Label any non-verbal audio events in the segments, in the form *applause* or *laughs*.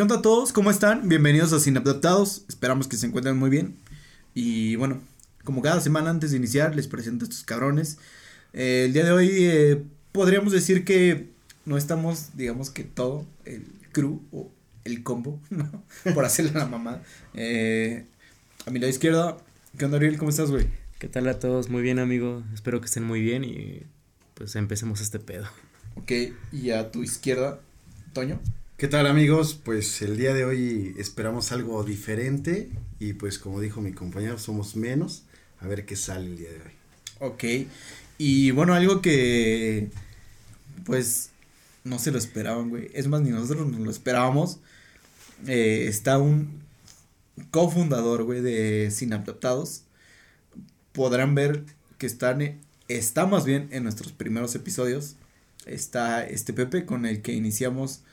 ¿Qué onda a todos? ¿Cómo están? Bienvenidos a Sin Adaptados. Esperamos que se encuentren muy bien. Y bueno, como cada semana antes de iniciar, les presento a estos cabrones. Eh, el día de hoy eh, podríamos decir que no estamos, digamos que todo, el crew o el combo, *laughs* ¿no? Por hacerle la mamá. Eh, a mi lado izquierda, ¿qué onda Ariel? ¿Cómo estás, güey? ¿Qué tal a todos? Muy bien, amigo. Espero que estén muy bien y pues empecemos este pedo. Ok, y a tu izquierda, Toño. ¿Qué tal amigos? Pues el día de hoy esperamos algo diferente y pues como dijo mi compañero somos menos. A ver qué sale el día de hoy. Ok, y bueno, algo que pues no se lo esperaban, güey. Es más, ni nosotros nos lo esperábamos. Eh, está un cofundador, güey, de Sin Adaptados. Podrán ver que están, está más bien en nuestros primeros episodios. Está este Pepe con el que iniciamos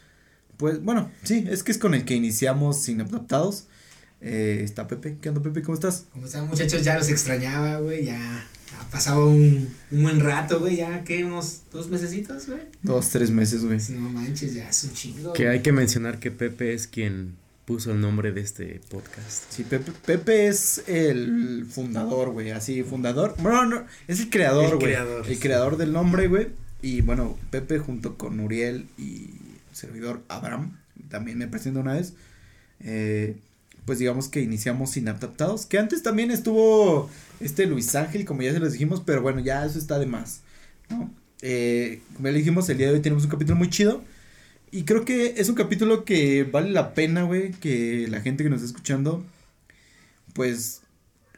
pues bueno, sí, es que es con el que iniciamos sin adaptados. Eh, está Pepe. ¿Qué onda, Pepe? ¿Cómo estás? ¿Cómo están, muchachos? Ya los extrañaba, güey. Ya ha pasado un, un buen rato, güey. Ya, ¿qué? ¿Unos dos mesecitos, güey? Dos, tres meses, güey. No manches, ya es un chingo. Que hay que mencionar que Pepe es quien puso el nombre de este podcast. Sí, Pepe, Pepe es el fundador, güey. Así, fundador. Bueno, no, es el creador, güey. El, creador, el creador del nombre, güey. Y bueno, Pepe junto con Uriel y servidor Abraham, también me presento una vez, eh, pues digamos que iniciamos sin adaptados, que antes también estuvo este Luis Ángel, como ya se los dijimos, pero bueno, ya eso está de más. Eh, como ya le dijimos, el día de hoy tenemos un capítulo muy chido. Y creo que es un capítulo que vale la pena, güey, que la gente que nos está escuchando, pues,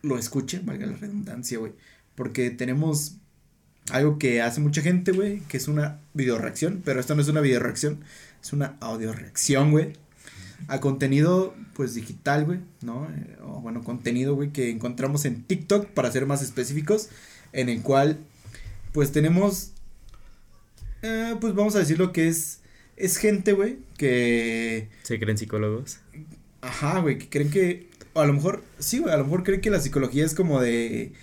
lo escuche, valga la redundancia, güey. Porque tenemos algo que hace mucha gente, güey, que es una video reacción, pero esto no es una video reacción, es una audio reacción, güey. A contenido, pues digital, güey, ¿no? Eh, o bueno, contenido, güey, que encontramos en TikTok, para ser más específicos, en el cual, pues tenemos, eh, pues vamos a decir lo que es, es gente, güey, que... ¿Se creen psicólogos? Ajá, güey, que creen que, a lo mejor, sí, güey, a lo mejor creen que la psicología es como de,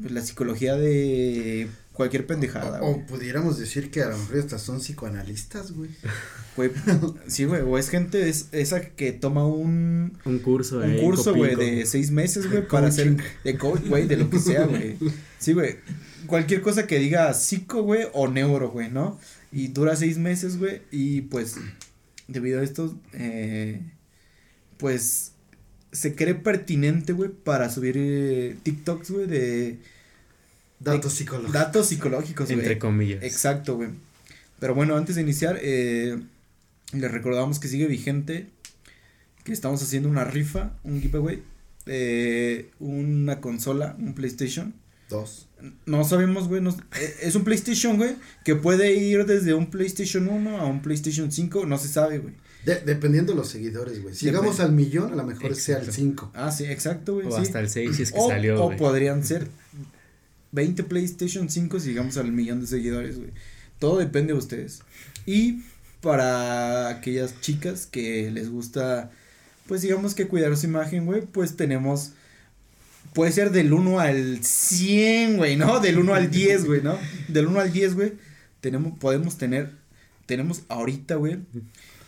la psicología de cualquier pendejada. O, pudiéramos decir que a lo mejor estas son psicoanalistas, güey. *laughs* Güey, sí, güey, o es gente es, esa que toma un... Un curso, Un curso, güey, de seis meses, güey, *laughs* para hacer de coach, güey, de lo que sea, güey. Sí, güey, cualquier cosa que diga psico, güey, o neuro, güey, ¿no? Y dura seis meses, güey, y pues, debido a esto, eh, pues, se cree pertinente, güey, para subir eh, TikToks, güey, de Datos psicológicos. Datos psicológicos, güey. Entre comillas. Exacto, güey. Pero bueno, antes de iniciar, eh, les recordamos que sigue vigente, que estamos haciendo una rifa, un giveaway, eh, una consola, un PlayStation. Dos. No sabemos, güey, eh, es un PlayStation, güey, que puede ir desde un PlayStation 1 a un PlayStation 5, no se sabe, güey. dependiendo de los seguidores, güey. Si llegamos al millón, a lo mejor sea el 5. Ah, sí, exacto, güey. O hasta el 6 si es que o, salió, O podrían ser 20 PlayStation 5 si llegamos al millón de seguidores, güey. Todo depende de ustedes. Y para aquellas chicas que les gusta, pues digamos que cuidar su imagen, güey, pues tenemos, puede ser del 1 al 100, güey, ¿no? Del 1 al 10, güey, ¿no? Del 1 al 10, güey, tenemos, podemos tener, tenemos ahorita, güey,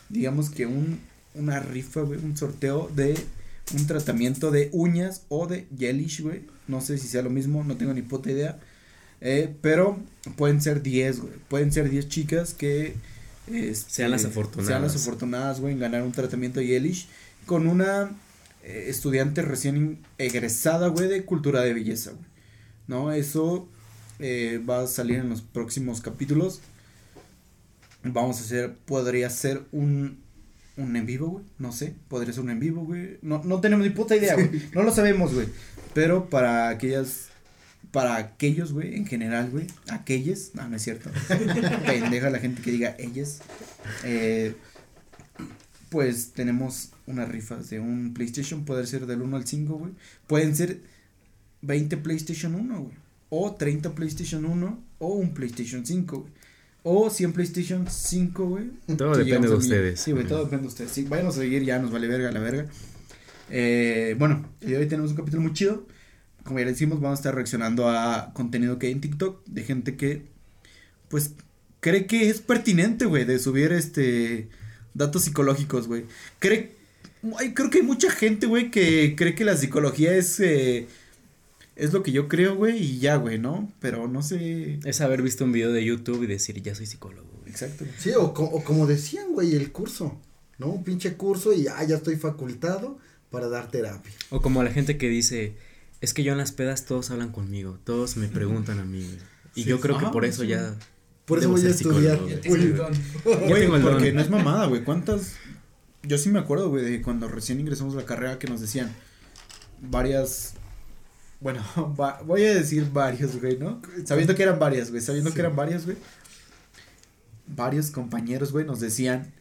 digamos que un, una rifa, güey, un sorteo de un tratamiento de uñas o de gelish, güey. No sé si sea lo mismo, no tengo ni puta idea. Eh, pero pueden ser 10, güey. Pueden ser 10 chicas que este, sean las afortunadas. Sean las afortunadas, güey, en ganar un tratamiento de gelish con una eh, estudiante recién egresada, güey, de cultura de belleza, güey. ¿No? Eso eh, va a salir en los próximos capítulos. Vamos a hacer, podría ser un un en vivo, güey. No sé, podría ser un en vivo, güey. No, no tenemos ni puta idea, güey. No lo sabemos, güey. Pero para aquellas, para aquellos, güey, en general, güey. Aquellas, no, no es cierto. *laughs* Pendeja la gente que diga ellas. Eh, pues tenemos unas rifas de un PlayStation, puede ser del 1 al 5, güey. Pueden ser 20 PlayStation 1, güey. O 30 PlayStation 1 o un PlayStation 5, güey. O 100 PlayStation 5, güey. Todo depende de ustedes. Sí, güey, todo depende de ustedes. Sí, vayan a seguir, ya nos vale verga la verga. Eh, bueno, hoy tenemos un capítulo muy chido. Como ya le decimos, vamos a estar reaccionando a contenido que hay en TikTok de gente que, pues, cree que es pertinente, güey, de subir este datos psicológicos, güey. Cree, creo que hay mucha gente, güey, que cree que la psicología es, eh, es lo que yo creo, güey, y ya, güey, ¿no? Pero no sé. Es haber visto un video de YouTube y decir, ya soy psicólogo, güey. Exacto. Sí, o, o como decían, güey, el curso, ¿no? Un pinche curso y ah, ya estoy facultado para dar terapia. O como la gente que dice, es que yo en las pedas todos hablan conmigo, todos me preguntan a mí, Y yo creo que por eso ya por eso voy a estudiar. Güey, porque no es mamada, güey. ¿Cuántas? Yo sí me acuerdo, güey, de cuando recién ingresamos a la carrera que nos decían varias. Bueno, *laughs* voy a decir varios, güey, ¿no? Sabiendo que eran varias, güey. Sabiendo que eran varias, güey. Varios compañeros, güey, nos decían.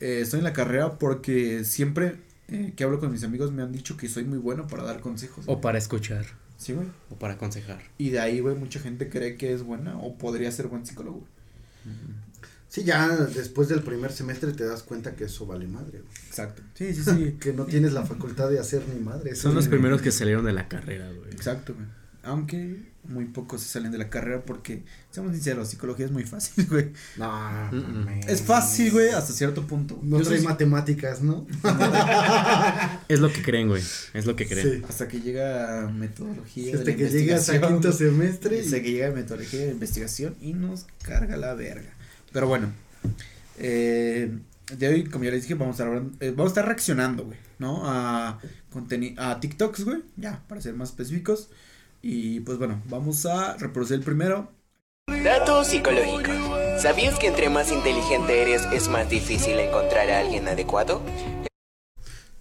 Eh, estoy en la carrera porque siempre eh, que hablo con mis amigos me han dicho que soy muy bueno para dar consejos. O para escuchar. Sí, güey. O para aconsejar. Y de ahí, güey, mucha gente cree que es buena o podría ser buen psicólogo. Sí, ya después del primer semestre te das cuenta que eso vale madre. Güey. Exacto. Sí, sí, sí. *laughs* que no tienes la facultad de hacer ni madre. Son los primeros que salieron de la carrera, güey. Exacto, güey. Aunque muy pocos se salen de la carrera porque, seamos sinceros, psicología es muy fácil, *laughs* güey. No, es fácil, güey, hasta cierto punto. No trae matemáticas, ¿no? *laughs* es lo que creen, güey. Es lo que creen. Sí. Hasta que llega metodología. hasta que llegas a quinto semestre. Hasta que llega metodología de investigación y nos carga la verga. Pero bueno, eh, de hoy, como ya les dije, vamos a estar, eh, vamos a estar reaccionando, güey, ¿no? A, a TikToks, güey, ya, para ser más específicos. Y pues bueno, vamos a reproducir el primero. Dato psicológico. ¿Sabías que entre más inteligente eres es más difícil encontrar a alguien adecuado?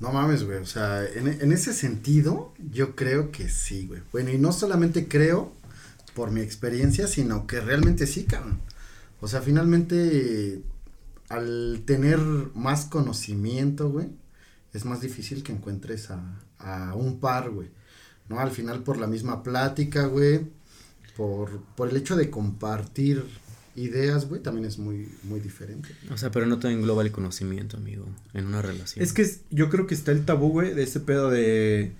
No mames, güey. O sea, en, ese sentido, yo creo que sí, güey. Bueno, y no solamente creo por mi experiencia, sino que realmente sí, cabrón. O sea, finalmente, al tener más conocimiento, güey, es más difícil que encuentres a, a un par, güey. ¿No? Al final por la misma plática, güey, por, por el hecho de compartir ideas, güey, también es muy, muy diferente. O sea, pero no te engloba el conocimiento, amigo, en una relación. Es que yo creo que está el tabú, güey, de ese pedo de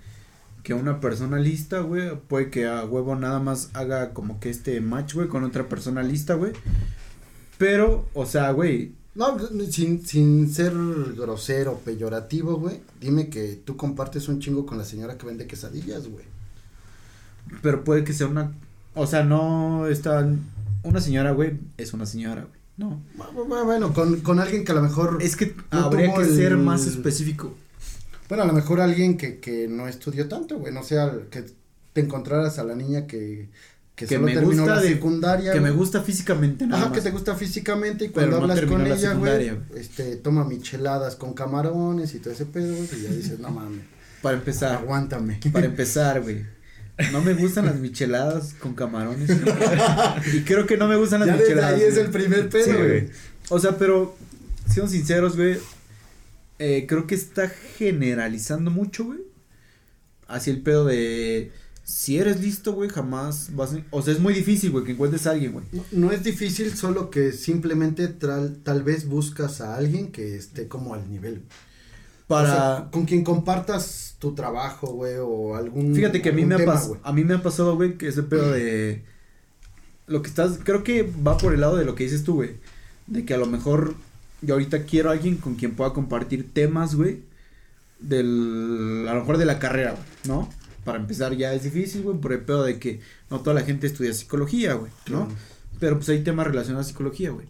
que una persona lista, güey, puede que a huevo nada más haga como que este match, güey, con otra persona lista, güey. Pero, o sea, güey, no, sin, sin ser grosero, peyorativo, güey. Dime que tú compartes un chingo con la señora que vende quesadillas, güey. Pero puede que sea una. O sea, no está. Una señora, güey, es una señora, güey. No. Bueno, con, con alguien que a lo mejor. Es que habría que ser más específico. Bueno, a lo mejor alguien que, que no estudió tanto, güey. No sea que te encontraras a la niña que que, me gusta de secundaria. Que me gusta físicamente, nada Ajá, que te gusta físicamente y cuando hablas con ella, güey, este, toma micheladas con camarones y todo ese pedo, güey, y ya dices, no mames. Para empezar. Aguántame. Para empezar, güey. No me gustan las micheladas con camarones. y creo que no me gustan las ya micheladas. ahí es el primer pedo, güey. O sea, pero, siendo sinceros, güey, eh, creo que está generalizando mucho, güey. Hacia el pedo de si eres listo, güey, jamás vas a... O sea, es muy difícil, güey, que encuentres a alguien, güey. No, es difícil, solo que simplemente tal, tal vez buscas a alguien que esté como al nivel. Para... con quien compartas tu trabajo, güey, o algún... Fíjate que a mí, me ha pasado, a mí me ha pasado, güey, que ese pedo de... Lo que estás... Creo que va por el lado de lo que dices tú, güey. De que a lo mejor yo ahorita quiero a alguien con quien pueda compartir temas, güey. Del... A lo mejor de la carrera, güey, ¿no? Para empezar ya es difícil, güey, por el pedo de que no toda la gente estudia psicología, güey, ¿no? Pero pues hay temas relacionados a psicología, güey.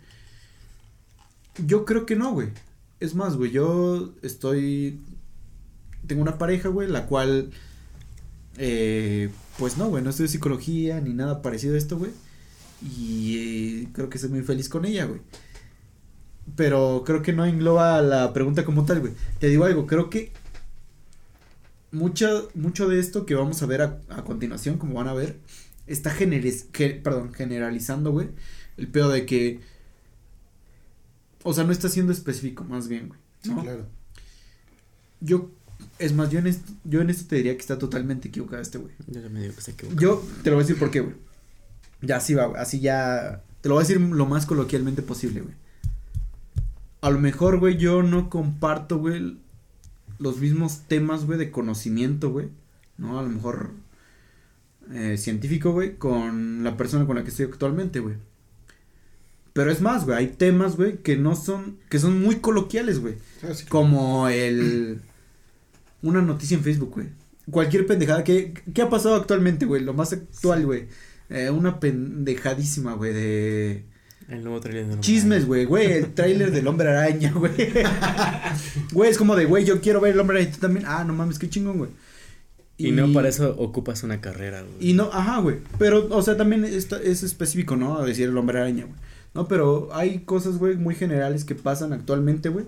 Yo creo que no, güey. Es más, güey, yo estoy... Tengo una pareja, güey, la cual... Eh, pues no, güey, no estudio psicología ni nada parecido a esto, güey. Y eh, creo que soy muy feliz con ella, güey. Pero creo que no engloba la pregunta como tal, güey. Te digo algo, creo que mucho, mucho de esto que vamos a ver a, continuación, como van a ver, está perdón, generalizando, güey, el pedo de que, o sea, no está siendo específico, más bien, güey. Sí, claro. Yo, es más, yo en, esto, yo en esto te diría que está totalmente equivocado este güey. Yo me digo que está equivocado. Yo te lo voy a decir por qué, güey. Ya así va, así ya, te lo voy a decir lo más coloquialmente posible, güey. A lo mejor, güey, yo no comparto, güey, los mismos temas, güey, de conocimiento, güey, ¿no? A lo mejor eh, científico, güey, con la persona con la que estoy actualmente, güey. Pero es más, güey, hay temas, güey, que no son, que son muy coloquiales, güey. Ah, como el, una noticia en Facebook, güey. Cualquier pendejada, ¿qué, qué ha pasado actualmente, güey? Lo más actual, güey. Eh, una pendejadísima, güey, de... El nuevo trailer del Chismes, güey, güey, el trailer del Hombre Araña, güey. *laughs* güey, es como de, güey, yo quiero ver el Hombre Araña, tú también. Ah, no mames, qué chingón, güey. Y, no para eso ocupas una carrera, güey. Y no, ajá, güey. Pero, o sea, también es, es específico, ¿no? A decir el Hombre Araña, güey. No, pero hay cosas, güey, muy generales que pasan actualmente, güey.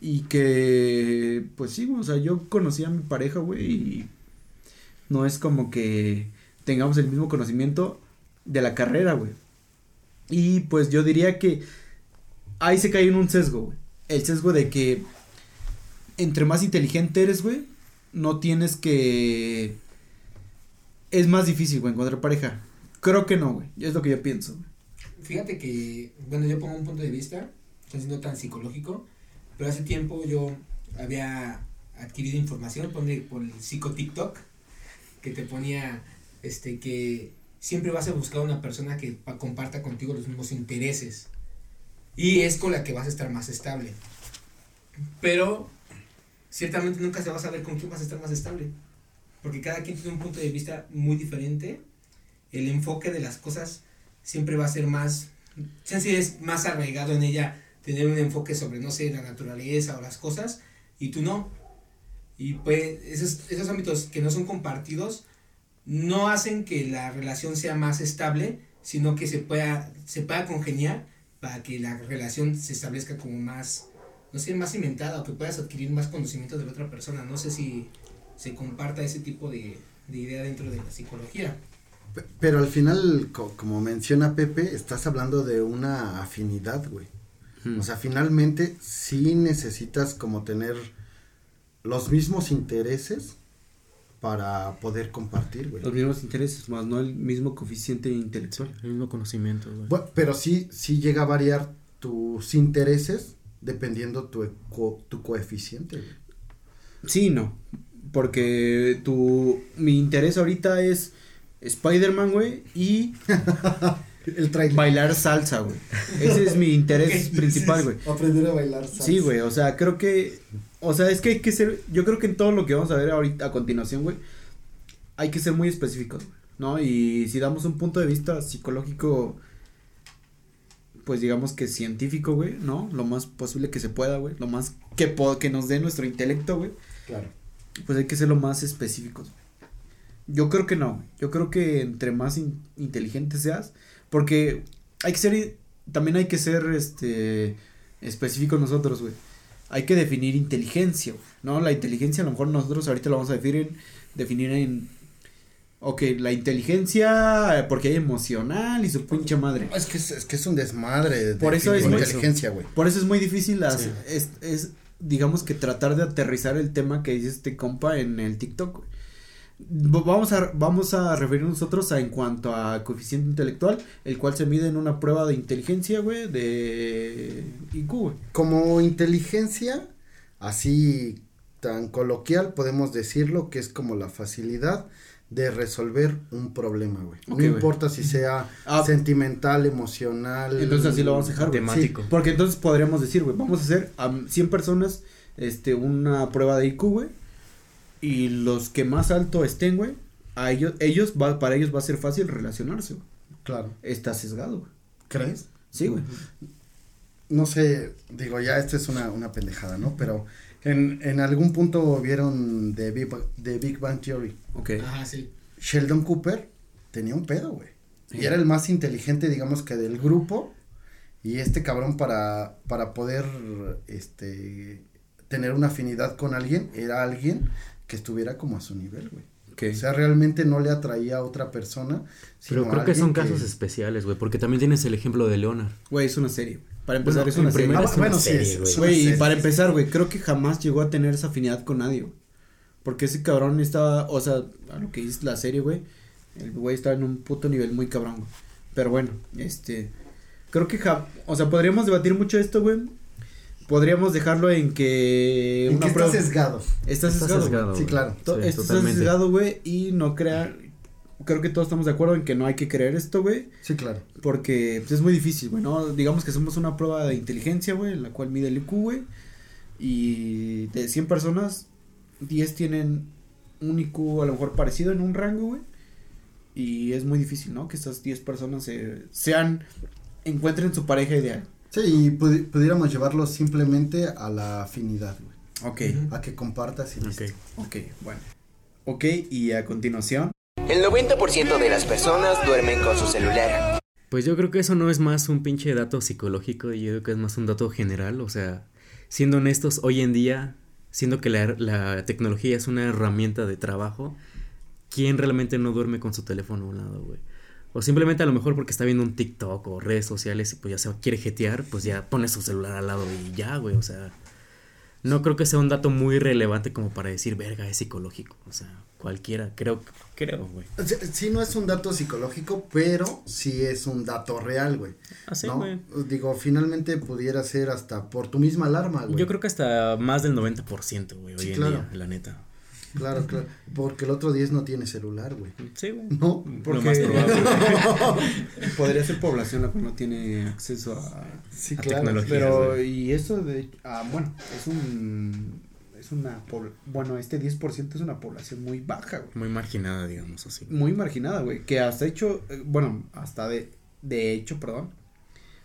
Y que, pues sí, o sea, yo conocí a mi pareja, güey, y no es como que tengamos el mismo conocimiento de la carrera, güey. Y pues yo diría que ahí se cae en un sesgo, güey. El sesgo de que entre más inteligente eres, güey, no tienes que... Es más difícil, güey, encontrar pareja. Creo que no, güey. Es lo que yo pienso. Fíjate que, bueno, yo pongo un punto de vista, no tan psicológico, pero hace tiempo yo había adquirido información por el psico TikTok, que te ponía, este, que siempre vas a buscar una persona que comparta contigo los mismos intereses. Y es con la que vas a estar más estable. Pero ciertamente nunca se va a saber con quién vas a estar más estable. Porque cada quien tiene un punto de vista muy diferente. El enfoque de las cosas siempre va a ser más, si es más arraigado en ella tener un enfoque sobre, no sé, la naturaleza o las cosas, y tú no. Y pues esos, esos ámbitos que no son compartidos no hacen que la relación sea más estable, sino que se pueda, se pueda congeniar para que la relación se establezca como más, no sé, más cimentada o que puedas adquirir más conocimiento de la otra persona. No sé si se comparta ese tipo de, de idea dentro de la psicología. Pero al final, como menciona Pepe, estás hablando de una afinidad, güey. O sea, finalmente sí necesitas como tener los mismos intereses para poder compartir, güey. Los mismos intereses, más no el mismo coeficiente intelectual. El mismo conocimiento, güey. pero sí, sí llega a variar tus intereses dependiendo tu, tu coeficiente, güey. Sí, no. Porque tu, mi interés ahorita es Spider-Man, güey, y *laughs* el trailer. Bailar salsa, güey. Ese es mi *laughs* interés principal, güey. Aprender a bailar salsa. Sí, güey, o sea, creo que o sea, es que hay que ser yo creo que en todo lo que vamos a ver ahorita a continuación, güey, hay que ser muy específicos, güey, ¿no? Y si damos un punto de vista psicológico pues digamos que científico, güey, ¿no? Lo más posible que se pueda, güey, lo más que que nos dé nuestro intelecto, güey. Claro. Pues hay que ser lo más específicos, güey. Yo creo que no. Yo creo que entre más inteligente seas, porque hay que ser, también hay que ser, este, específicos nosotros, güey. Hay que definir inteligencia, ¿no? La inteligencia a lo mejor nosotros ahorita lo vamos a definir en, definir en, ok, la inteligencia, porque hay emocional y su pinche madre. Es que es, que es un desmadre. Por eso es inteligencia, güey. Por eso es muy difícil las, es, es, digamos que tratar de aterrizar el tema que dice este compa en el TikTok, güey Vamos a, vamos a referirnos nosotros a en cuanto a coeficiente intelectual, el cual se mide en una prueba de inteligencia, güey, de IQ, güey. Como inteligencia, así tan coloquial, podemos decirlo que es como la facilidad de resolver un problema, güey. no importa si sea ah. sentimental, emocional. Entonces así lo vamos a dejar, Temático. porque entonces podríamos decir, güey, vamos a hacer a 100 personas, este, una prueba de IQ, güey y los que más alto estén, güey, a ellos, ellos va, para ellos va a ser fácil relacionarse, güey. Claro. Está sesgado, güey. ¿Crees? Sí, güey. No sé, digo, ya esto es una, una pendejada, ¿no? Pero en, en algún punto vieron de Big, de Big Bang Theory. Ok. Ajá, sí. Sheldon Cooper tenía un pedo, güey. Y era el más inteligente, digamos, que del grupo. Y este cabrón para, para poder, este, tener una afinidad con alguien, era alguien que estuviera como a su nivel, güey. O sea, realmente no le atraía a otra persona. Pero creo que son casos especiales, güey, porque también tienes el ejemplo de Leonard. Güey, es una serie, Para empezar, es una serie. Ah, bueno, sí, güey. y para empezar, güey, creo que jamás llegó a tener esa afinidad con nadie, güey. Porque ese cabrón estaba, o sea, a lo que dice la serie, güey, el güey estaba en un puto nivel muy cabrón, güey. Pero bueno, este, creo que, o sea, podríamos debatir mucho esto, güey, podríamos dejarlo en que. En una está sesgado. Está sesgado. Sí, claro. está sesgado, güey, y no crear. creo que todos estamos de acuerdo en que no hay que creer esto, güey. Sí, claro. Porque pues, es muy difícil, güey, ¿no? Digamos que somos una prueba de inteligencia, güey, la cual mide el IQ, güey. Y de 100 personas, 10 tienen un IQ a lo mejor parecido en un rango, güey. Y es muy difícil, ¿no? Que estas 10 personas sean, encuentren su pareja ideal. Sí, y pudiéramos llevarlo simplemente a la afinidad, güey. Ok. A que compartas y listo. Ok, bueno. Ok, y a continuación. El 90% de las personas duermen con su celular. Pues yo creo que eso no es más un pinche dato psicológico, yo creo que es más un dato general, o sea, siendo honestos, hoy en día, siendo que la, la tecnología es una herramienta de trabajo, ¿quién realmente no duerme con su teléfono a un lado, güey? O simplemente a lo mejor porque está viendo un TikTok o redes sociales y pues ya se quiere jetear, pues ya pone su celular al lado y ya, güey, o sea, no creo que sea un dato muy relevante como para decir, verga, es psicológico, o sea, cualquiera, creo, creo, güey. Sí, no es un dato psicológico, pero sí es un dato real, güey. Así, ah, güey. Digo, finalmente pudiera ser hasta por tu misma alarma, güey. Yo creo que hasta más del 90%, güey, hoy en día, la neta. Claro, claro. Porque el otro 10 no tiene celular, güey. Sí, güey. No, porque más *laughs* podría ser población la que no tiene acceso a, sí, claro, tecnología. Pero, y eso de, ah, bueno, es un, es una, bueno, este 10% es una población muy baja, güey. Muy marginada, digamos así. Muy marginada, güey. Que hasta hecho, eh, bueno, hasta de, de hecho, perdón,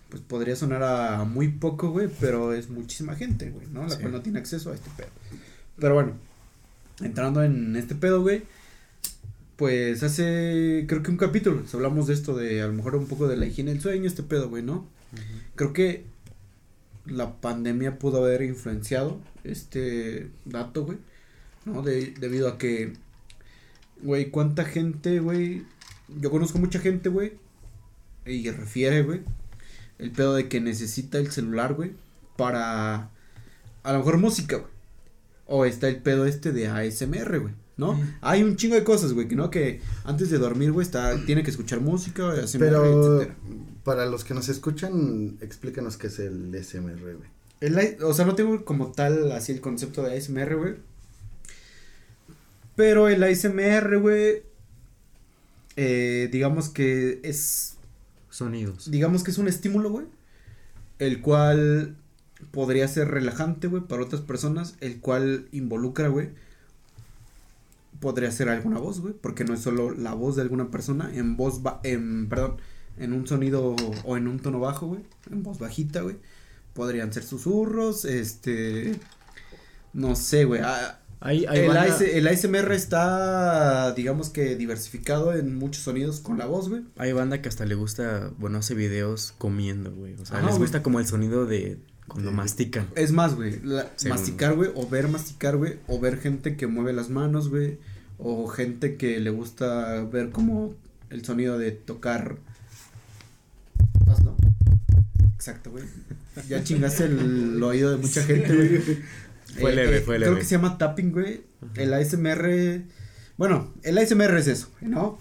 pues podría sonar a muy poco, güey, pero es muchísima gente, güey, ¿no? La cual no tiene acceso a este pedo. Pero bueno, entrando en este pedo, güey, pues hace, creo que un capítulo, hablamos de esto, de a lo mejor un poco de la higiene del sueño, este pedo, güey, ¿no? Creo que la pandemia pudo haber influenciado este dato, güey, ¿no? De, debido a que, güey, cuánta gente, güey, yo conozco mucha gente, güey, y refiere, güey, el pedo de que necesita el celular, güey, para, a lo mejor música, güey. O está el pedo este de ASMR, güey. ¿No? Hay un chingo de cosas, güey, que no que antes de dormir, güey, está tiene que escuchar música, ASMR, Pero para los que nos escuchan, explícanos qué es el ASMR, güey. El, o sea, no tengo como tal así el concepto de ASMR, güey. Pero el ASMR, güey, eh, digamos que es sonidos. Digamos que es un estímulo, güey, el cual podría ser relajante, güey, para otras personas, el cual involucra, güey, podría ser alguna voz, güey, porque no es solo la voz de alguna persona en voz, ba en, perdón, en un sonido o en un tono bajo, güey, en voz bajita, güey, podrían ser susurros, este, no sé, güey, ah, el, el, ASMR está, digamos que diversificado en muchos sonidos con la voz, güey. Hay banda que hasta le gusta, bueno, hace videos comiendo, güey. O sea, les gusta como el sonido de cuando mastican. Es más, güey, masticar, güey, o ver masticar, güey, o ver gente que mueve las manos, güey, o gente que le gusta ver como el sonido de tocar. ¿Vas, no? Exacto, güey. Ya chingaste el, *laughs* oído de mucha gente, güey. *laughs* Fue eh, leve, eh, fue leve. Creo que se llama tapping, güey. El ASMR. Bueno, el ASMR es eso, ¿no?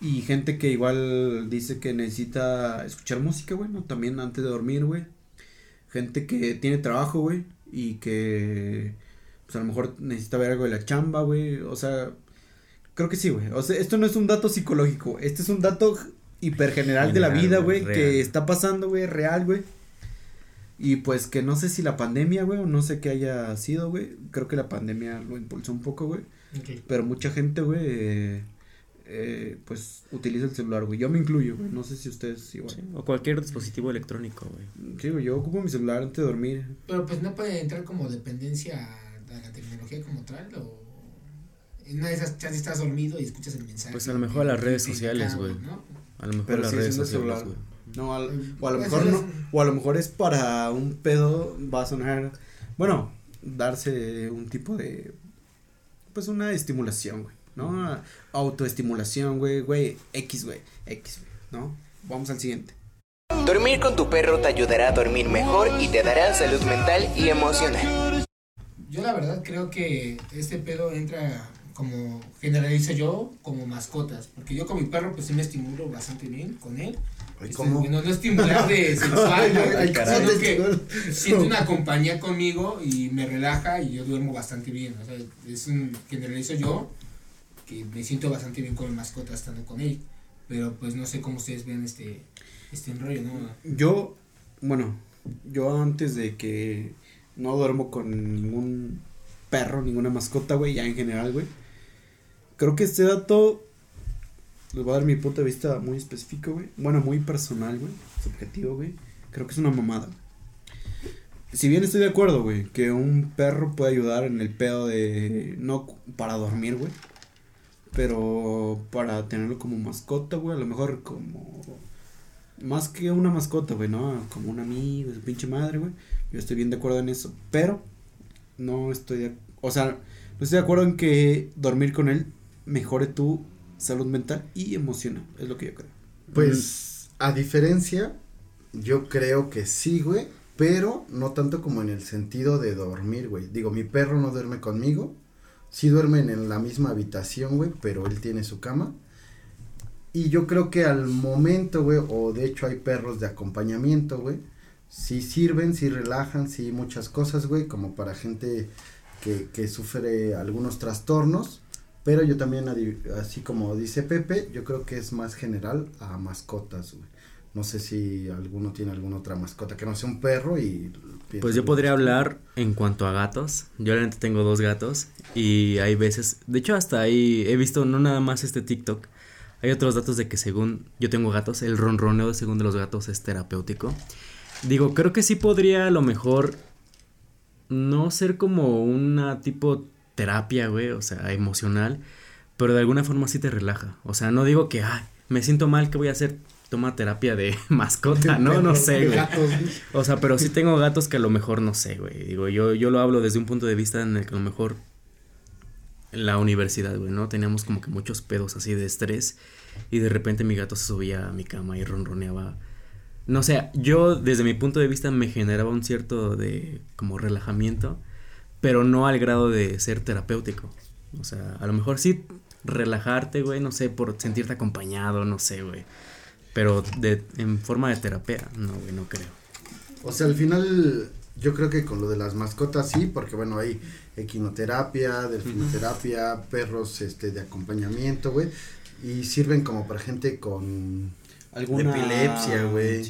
Y gente que igual dice que necesita escuchar música, güey, ¿no? También antes de dormir, güey gente que tiene trabajo, güey, y que pues a lo mejor necesita ver algo de la chamba, güey, o sea, creo que sí, güey. O sea, esto no es un dato psicológico, este es un dato hiper general, de la vida, güey, que está pasando, güey, real, güey. Y pues que no sé si la pandemia, güey, o no sé qué haya sido, güey. Creo que la pandemia lo impulsó un poco, güey. Pero mucha gente, güey, eh, pues utiliza el celular, güey. Yo me incluyo, güey. No sé si ustedes igual. o cualquier dispositivo electrónico, güey. Sí, güey, yo ocupo mi celular antes de dormir. Pero pues no puede entrar como dependencia a la tecnología como tal o en una de esas chances estás dormido y escuchas el mensaje. Pues a lo mejor las redes sociales, güey. A lo mejor las redes sociales, güey. No, o a lo mejor no, o a lo mejor es para un pedo, va a sonar, bueno, darse un tipo de, pues una estimulación, güey. ¿No? Autoestimulación, güey, güey, X, güey, X, ¿no? Vamos al siguiente. Dormir con tu perro te ayudará a dormir mejor y te dará salud mental y emocional. Yo la verdad creo que este pedo entra como generalizo yo como mascotas, porque yo con mi perro pues sí me estimulo bastante bien con él. ¿Cómo? No, no estimular de *laughs* sexual, sino que siente una compañía conmigo y me relaja y yo duermo bastante bien. O sea, es un generalizo yo que me siento bastante bien con mi mascota estando con él. Pero pues no sé cómo ustedes ven este, este enrollo, ¿no? Yo, bueno, yo antes de que no duermo con ningún perro, ninguna mascota, güey, ya en general, güey. Creo que este dato les voy a dar mi punto de vista muy específico, güey. Bueno, muy personal, güey. Subjetivo, güey. Creo que es una mamada. Si bien estoy de acuerdo, güey, que un perro puede ayudar en el pedo de. No para dormir, güey. Pero para tenerlo como mascota, güey. A lo mejor como. Más que una mascota, güey, ¿no? Como un amigo, su pinche madre, güey. Yo estoy bien de acuerdo en eso. Pero. No estoy de. O sea, no estoy de acuerdo en que dormir con él mejore tu salud mental y emocional. Es lo que yo creo. Pues, a diferencia, yo creo que sí, güey. Pero no tanto como en el sentido de dormir, güey. Digo, mi perro no duerme conmigo. Sí duermen en la misma habitación, güey, pero él tiene su cama. Y yo creo que al momento, güey, o de hecho hay perros de acompañamiento, güey, sí sirven, sí relajan, sí muchas cosas, güey, como para gente que, que sufre algunos trastornos. Pero yo también, así como dice Pepe, yo creo que es más general a mascotas, güey. No sé si alguno tiene alguna otra mascota que no sea un perro y... Pues yo podría hablar en cuanto a gatos. Yo realmente tengo dos gatos y hay veces, de hecho hasta ahí he visto no nada más este TikTok, hay otros datos de que según yo tengo gatos, el ronroneo según de los gatos es terapéutico. Digo, creo que sí podría a lo mejor no ser como una tipo terapia, güey, o sea, emocional, pero de alguna forma sí te relaja. O sea, no digo que, ay, me siento mal, ¿qué voy a hacer? Toma terapia de *laughs* mascota, ¿no? No sé, güey. O sea, pero sí tengo gatos que a lo mejor no sé, güey. Digo, yo, yo lo hablo desde un punto de vista en el que a lo mejor en la universidad, güey, ¿no? Teníamos como que muchos pedos así de estrés y de repente mi gato se subía a mi cama y ronroneaba. No sé, yo desde mi punto de vista me generaba un cierto de como relajamiento, pero no al grado de ser terapéutico. O sea, a lo mejor sí relajarte, güey, no sé, por sentirte acompañado, no sé, güey. Pero de, en forma de terapia, no, güey, no creo. O sea, al final, yo creo que con lo de las mascotas sí, porque bueno, hay equinoterapia, delfinoterapia, perros este de acompañamiento, güey, y sirven como para gente con alguna epilepsia, güey.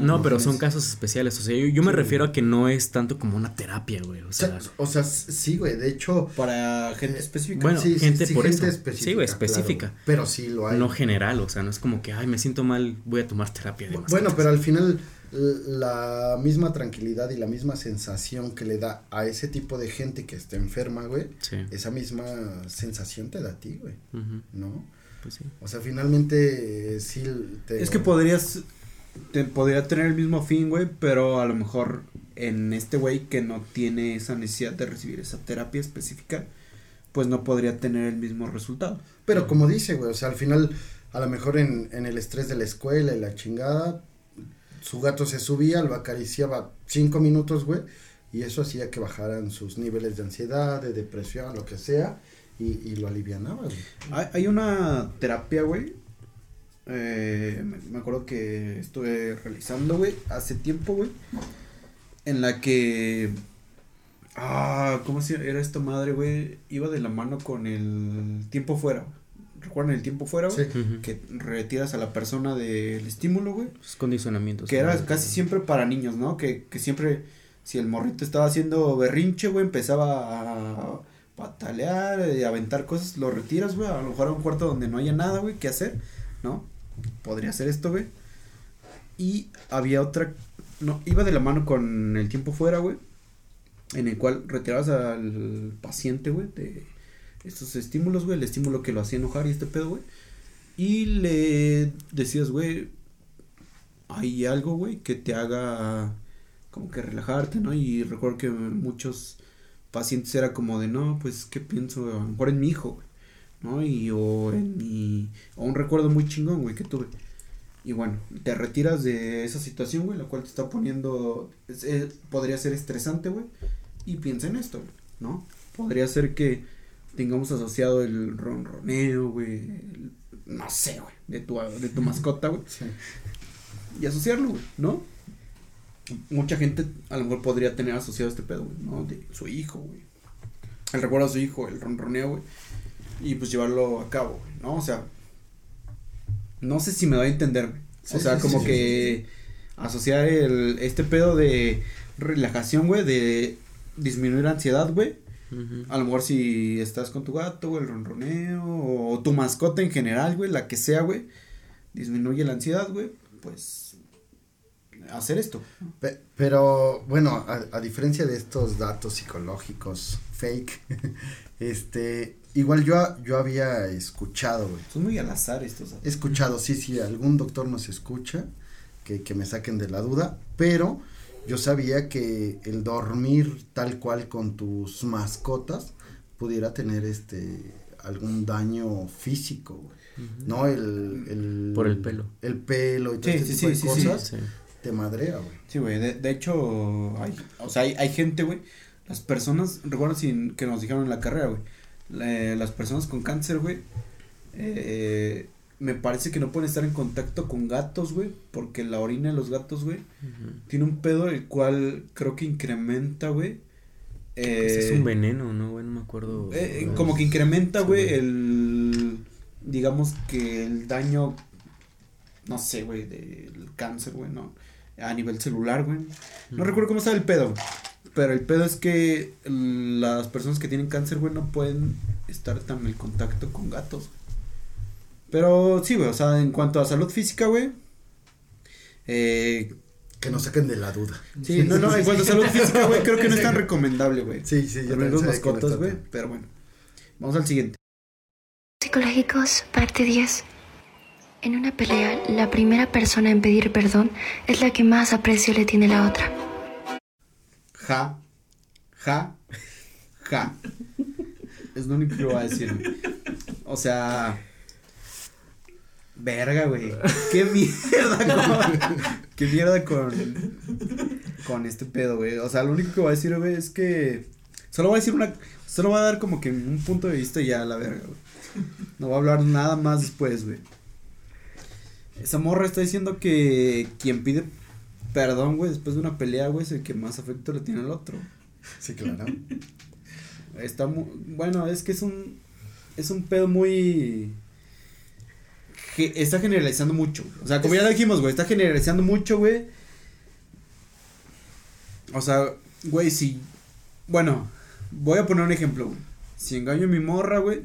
No, pero son casos especiales. O sea, yo, me refiero a que no es tanto como una terapia, güey. O sea, o sea, sí, güey. De hecho. Para gente eh, específica. Bueno, gente por eso. sí, güey, específica. pero sí lo hay. No general, o sea, no es como que, ay, me siento mal, voy a tomar terapia. De bueno, pero al final la misma tranquilidad y la misma sensación que le da a ese tipo de gente que está enferma, güey, esa misma sensación te da a ti, güey, ¿no? Pues o sea, finalmente sí Es que podrías te podría tener el mismo fin, güey, pero a lo mejor en este güey que no tiene esa necesidad de recibir esa terapia específica, pues no podría tener el mismo resultado. Pero como dice, güey, o sea, al final, a lo mejor en, en el estrés de la escuela y la chingada, su gato se subía, lo acariciaba cinco minutos, güey, y eso hacía que bajaran sus niveles de ansiedad, de depresión, lo que sea, y, lo alivianaba, güey. Hay, una terapia, güey. Eh, me, acuerdo que estuve realizando, güey, hace tiempo, güey. En la que. Ah, ¿cómo se era esta madre, güey? Iba de la mano con el tiempo fuera. ¿Recuerdan el tiempo fuera, güey? Que retiras a la persona del estímulo, güey. Los condicionamientos. Que era casi siempre para niños, ¿no? Que, que siempre, si el morrito estaba haciendo berrinche, güey, empezaba a patalear, y aventar cosas, lo retiras, güey, a lo mejor a un cuarto donde no haya nada, güey, que hacer, ¿no? Podría ser esto, güey. Y había otra, no, iba de la mano con el tiempo fuera, güey, en el cual retirabas al paciente, güey, de estos estímulos, güey, el estímulo que lo hacía enojar y este pedo, güey. Y le decías, güey, hay algo, güey, que te haga como que relajarte, ¿no? Y recuerdo que muchos pacientes era como de, no, pues, ¿qué pienso? A lo mejor en mi hijo, güey, ¿no? Y o en mi, o un recuerdo muy chingón, güey, que tuve. Y bueno, te retiras de esa situación, güey, la cual te está poniendo, eh, podría ser estresante, güey, y piensa en esto, ¿no? Podría ser que tengamos asociado el ronroneo, güey, no sé, güey, de tu, de tu *laughs* mascota, güey. Y asociarlo, güey, ¿no? Mucha gente a lo mejor podría tener asociado este pedo, güey, ¿no? De su hijo, güey. El recuerdo a su hijo, el ronroneo, güey. y pues llevarlo a cabo, ¿no? O sea, no sé si me doy a entender, o sea, como que asociar el, este pedo de relajación, güey, de disminuir ansiedad, güey. A lo mejor si estás con tu gato, güey, el ronroneo, o, tu mascota en general, güey, la que sea, güey, disminuye la ansiedad, güey, pues hacer esto. pero bueno, a, a, diferencia de estos datos psicológicos fake, *laughs* este, igual yo, yo había escuchado, güey. Son muy al azar estos. He escuchado, sí, sí, algún doctor nos escucha, que, que me saquen de la duda, pero yo sabía que el dormir tal cual con tus mascotas pudiera tener este algún daño físico, güey. No el, el por el pelo. El pelo y todo sí, sí, sí, cosas te madrea, güey. Sí, güey, de, de, hecho hay o sea, hay, hay gente, güey, las personas, recuerdo que nos dijeron en la carrera, güey, las personas con cáncer, güey, eh, me parece que no pueden estar en contacto con gatos, güey, porque la orina de los gatos, güey, tiene un pedo el cual creo que incrementa, güey. es un eh, veneno, ¿no, güey? No me acuerdo. Eh, como que incrementa, güey, el, digamos que el daño, no sé, güey, del cáncer, güey, ¿no? A nivel celular, güey. No recuerdo cómo está el pedo, pero el pedo es que las personas que tienen cáncer, güey, no pueden estar tan en contacto con gatos. Pero sí, güey, o sea, en cuanto a salud física, güey. Eh, que nos saquen de la duda. Sí, no, no, en cuanto a salud física, güey, creo que no es tan recomendable, güey. Sí, sí, yo mascotas, güey, pero bueno. Vamos al siguiente. Psicológicos, parte 10. En una pelea, la primera persona en pedir perdón es la que más aprecio le tiene la otra. Ja, ja, ja. Es lo único que voy a decir. O sea, Verga, güey. Qué mierda con. qué mierda con. Con este pedo, güey. O sea, lo único que voy a decir, güey, es que. Solo voy a decir una. Solo voy a dar como que un punto de vista y ya la verga, güey. No voy a hablar nada más después, güey. Esa morra está diciendo que quien pide perdón, güey, después de una pelea, güey, es el que más afecto le tiene al otro. Sí, claro. Está muy. Bueno, es que es un. Es un pedo muy que está generalizando mucho. O sea, como ya lo dijimos, güey, está generalizando mucho, güey. O sea, güey, si. Bueno, voy a poner un ejemplo, güey. Si engaño a mi morra, güey.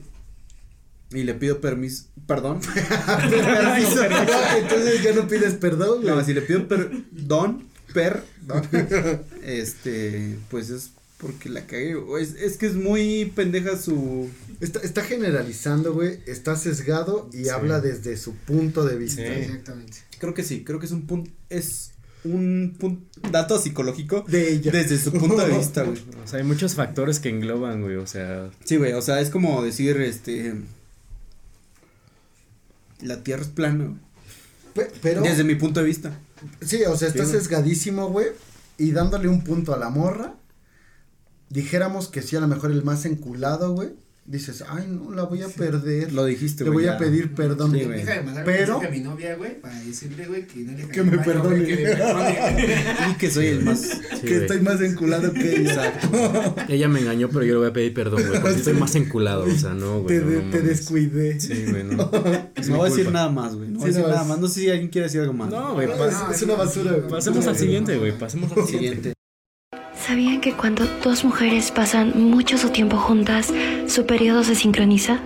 Y le pido *laughs* *laughs* permiso. Perdón. permiso. entonces ya no pides perdón, güey. No, si le pido perdón, per. *laughs* este. Pues es porque la cagué. Es, es que es muy pendeja su Está, está generalizando, güey, está sesgado y habla desde su punto de vista. Exactamente. Creo que sí, creo que es un punto, es un punto, dato psicológico de ella. Desde su punto de vista, güey. O sea, hay muchos factores que engloban, güey, o sea. Sí, güey, o sea, es como decir, este, la Tierra es plana, Pero. Desde mi punto de vista. Sí, o sea, está sesgadísimo, güey, y dándole un punto a la morra. Dijéramos que sí, a lo mejor el más enculado, güey dices, ay, no, la voy a perder. Lo dijiste, güey. Le voy a pedir perdón. Sí, güey. Pero. a mi novia, güey, para decirle, güey, que no le Que me perdone. que me perdone. *laughs* y que soy el más. que estoy más enculado que ella. Exacto. *laughs* ella me engañó, pero yo le voy a pedir perdón, güey, porque estoy más enculado, o sea, no, güey. Te, te descuidé. Sí, güey, no. *laughs* no voy a decir nada más, güey. No voy a decir nada más. No sé si alguien quiere decir algo más. No, güey. Es una basura, güey. Pasemos al siguiente, güey. Pasemos al siguiente. ¿Sabían que cuando dos mujeres pasan mucho su tiempo juntas, su periodo se sincroniza?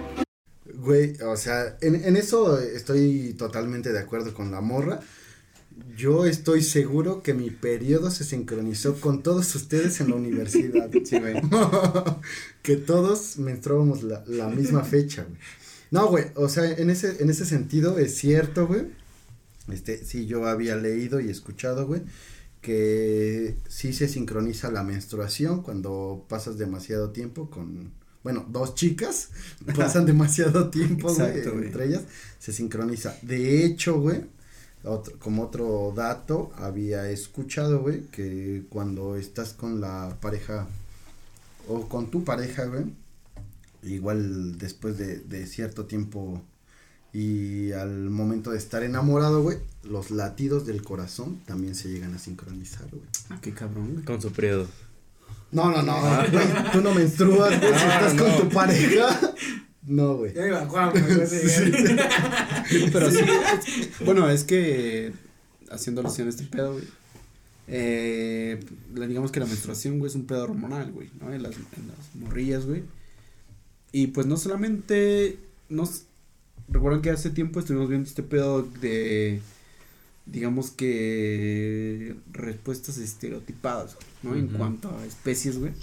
Güey, o sea, en, eso estoy totalmente de acuerdo con la morra. Yo estoy seguro que mi periodo se sincronizó con todos ustedes en la universidad. *laughs* Sí, *laughs* que todos menstruábamos la, la misma fecha, güey. No, güey, o sea, en ese, en ese sentido es cierto, güey. Este, sí, yo había leído y escuchado, güey, que sí se sincroniza la menstruación cuando pasas demasiado tiempo con, bueno, dos chicas *laughs* pasan demasiado tiempo, güey, entre ellas, se sincroniza. De hecho, güey, como otro dato, había escuchado, güey, que cuando estás con la pareja o con tu pareja, güey, igual después de, de cierto tiempo y al momento de estar enamorado, güey, los latidos del corazón también se llegan a sincronizar, güey. Ah, qué cabrón, güey. Con su periodo. No, no, no, güey, tú no menstruas, güey, si estás con tu pareja. No, güey. Ya iba Juan, *laughs* Pero sí, bueno, es que haciendo alusión a este pedo, güey. Eh, digamos que la menstruación, güey, es un pedo hormonal, güey, ¿no? En las, en las morrillas, güey. Y pues no solamente nos recuerdan que hace tiempo estuvimos viendo este pedo de digamos que respuestas estereotipadas, ¿no? En cuanto a especies, güey.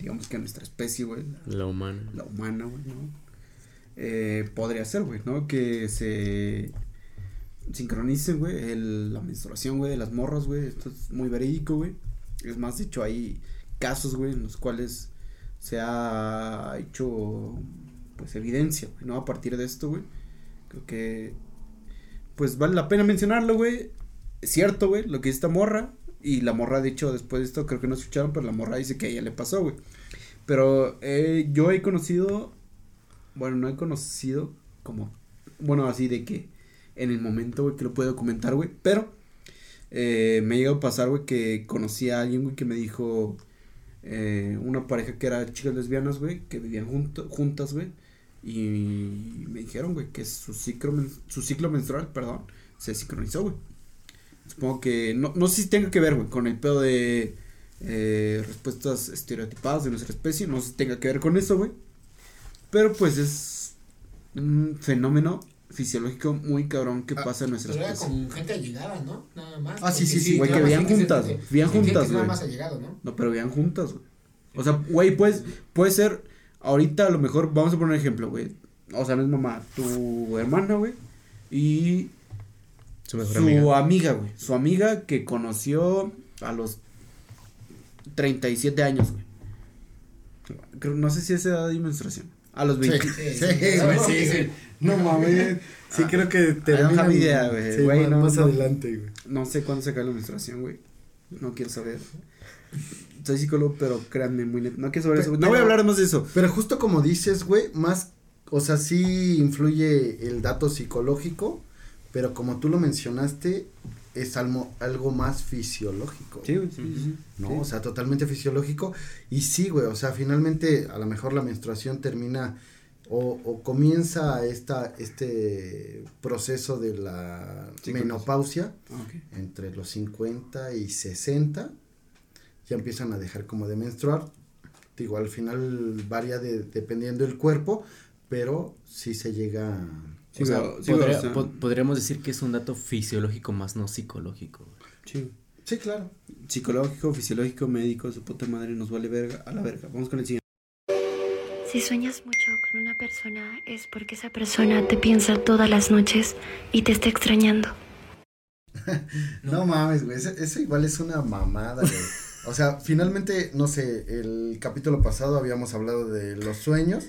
Digamos que nuestra especie, güey. La, humana. La humana, güey, ¿no? Eh, podría ser, güey, ¿no? Que se sincronicen, güey, la menstruación, güey, de las morras, güey. Esto es muy verídico, güey. Es más, de hecho, hay casos, güey, en los cuales se ha hecho, pues, evidencia, güey, ¿no? A partir de esto, güey. Creo que pues vale la pena mencionarlo, güey. Es cierto, güey, lo que dice esta morra. Y la morra ha dicho después de esto, creo que no escucharon, pero la morra dice que a ella le pasó, güey. Pero eh, yo he conocido, bueno, no he conocido como, bueno, así de que en el momento, güey, que lo puedo comentar, güey. Pero eh, me ha llegado a pasar, güey, que conocí a alguien, güey, que me dijo eh, una pareja que era chicas lesbianas, güey, que vivían juntas, güey. Y me dijeron, güey, que su ciclo, su ciclo menstrual, perdón, se sincronizó, güey. Supongo que, no, no sé si tenga que ver, güey, con el pedo de eh, respuestas estereotipadas de nuestra especie, no sé si tenga que ver con eso, güey. Pero pues es un fenómeno fisiológico muy cabrón que ah, pasa en nuestra especie. Con gente allegada, ¿no? Nada más. Ah, sí, sí, sí, güey, que veían juntas, veían juntas, güey. ¿no? no, pero veían juntas, güey. O sea, güey, pues, puede ser ahorita a lo mejor, vamos a poner un ejemplo, güey. O sea, no es mamá, tu hermana, güey. Y su, amiga. güey. Su amiga que conoció a los 37 años, güey. Creo, no sé si es edad de menstruación. A los 20. Sí, sí, sí, sí, No mames. Sí, creo que termina. mi idea, güey. güey no, más adelante, güey. No sé cuándo se cae la menstruación, güey. No quiero saber soy psicólogo, pero créanme, muy No quiero saber eso. No voy a hablar más de eso. Pero justo como dices, güey, más, o sea, sí influye el dato psicológico, pero como tú lo mencionaste, es algo, algo más fisiológico. Sí, sí, sí. No, o sea, totalmente fisiológico. Y sí, güey, o sea, finalmente a lo mejor la menstruación termina o, o comienza esta, este proceso de la menopausia entre los 50 y 60 ya empiezan a dejar como de menstruar. Digo, al final varía de, dependiendo del cuerpo, pero sí se llega... Sí, podríamos decir que es un dato fisiológico más no psicológico. Sí. Sí, claro. Psicológico, fisiológico, médico, su puta madre nos vale verga, a la verga. Vamos con el siguiente. Si sueñas mucho con una persona es porque esa persona te piensa todas las noches y te está extrañando. *laughs* no mames, güey, eso, eso, igual es una mamada, güey. O sea, finalmente, no sé, el capítulo pasado habíamos hablado de los sueños.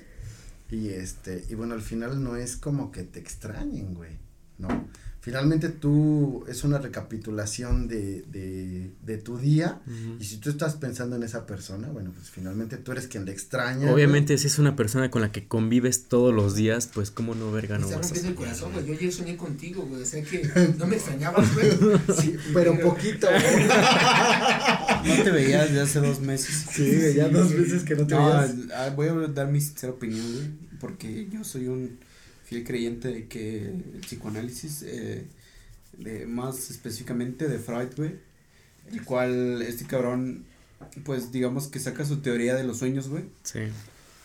Y este, y bueno, al final no es como que te extrañen, güey, ¿no? Finalmente tú es una recapitulación de, de, de tu día y si tú estás pensando en esa persona, bueno, pues finalmente tú eres quien le extraña. Obviamente si es una persona con la que convives todos los días, pues cómo no verga no vas a el corazón, güey. Yo ayer soñé contigo, güey, o sea que no me extrañabas, güey. *laughs* Sí, pero un poquito, *laughs* güey. No te veías desde hace dos meses. Sí, ya dos meses que no te veías. Ah, voy a dar mi sincera opinión, güey, porque yo soy un fiel creyente de que el psicoanálisis, eh, de, más específicamente de Freud, güey, el cual este cabrón, pues digamos que saca su teoría de los sueños, güey. Sí.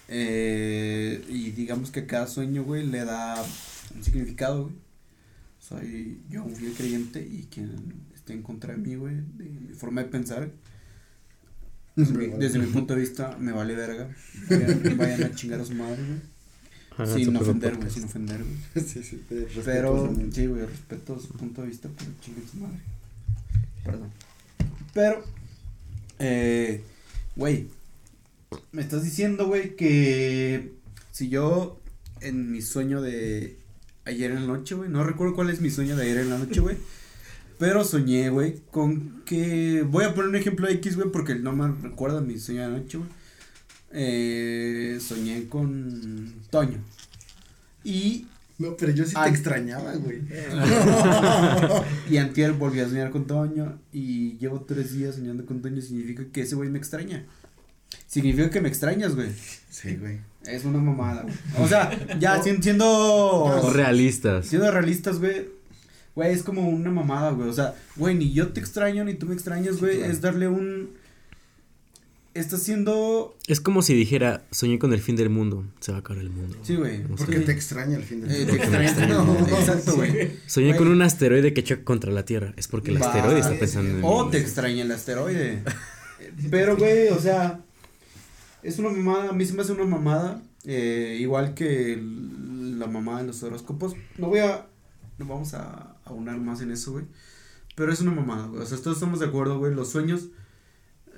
Eh, y digamos que cada sueño, güey, le da un significado, güey. Soy yo un fiel creyente y quien esté en contra de mí, güey, de mi forma de pensar. Desde, mi, punto de vista, me vale verga. Vayan, vayan a chingar a su madre, güey sin ofender, güey, sin ofender, güey. *laughs* sí, sí, Pero, sí, güey, respeto su punto de vista, pero chingue su madre. Perdón. Pero, eh, güey, me estás diciendo, güey, que si yo en mi sueño de ayer en la noche, güey, no recuerdo cuál es mi sueño de ayer en la noche, güey. *laughs* Pero soñé, güey, con que. Voy a poner un ejemplo de X, güey, porque no me recuerda mi sueño de anoche, güey eh, soñé con Toño. Y. No, pero yo sí te extrañaba, güey. *laughs* y antier volví a soñar con Toño. Y llevo tres días soñando con Toño. Significa que ese güey me extraña. Significa que me extrañas, güey. Sí, güey. Es una mamada, güey. O sea, ya siendo. realistas. Siendo realistas, güey. Güey, es como una mamada, güey. O sea, güey, ni yo te extraño, ni tú me extrañas, güey. Es darle un. Está siendo. Es como si dijera, soñé con el fin del mundo, se va a acabar el mundo. Sí, güey. Porque te extraña el fin del Eh, mundo. te extraña. No, *laughs* exacto, güey. Soñé Güey. con un asteroide que choca contra la Tierra. Es porque el Va, asteroide está pensando en O mí. te extraña el asteroide. Pero, güey, o sea, es una mamada, a mí se me hace una mamada, eh, igual que la mamada de los horóscopos. No voy a, no vamos a aunar más en eso, güey. Pero es una mamada, güey. O sea, todos estamos de acuerdo, güey. Los sueños,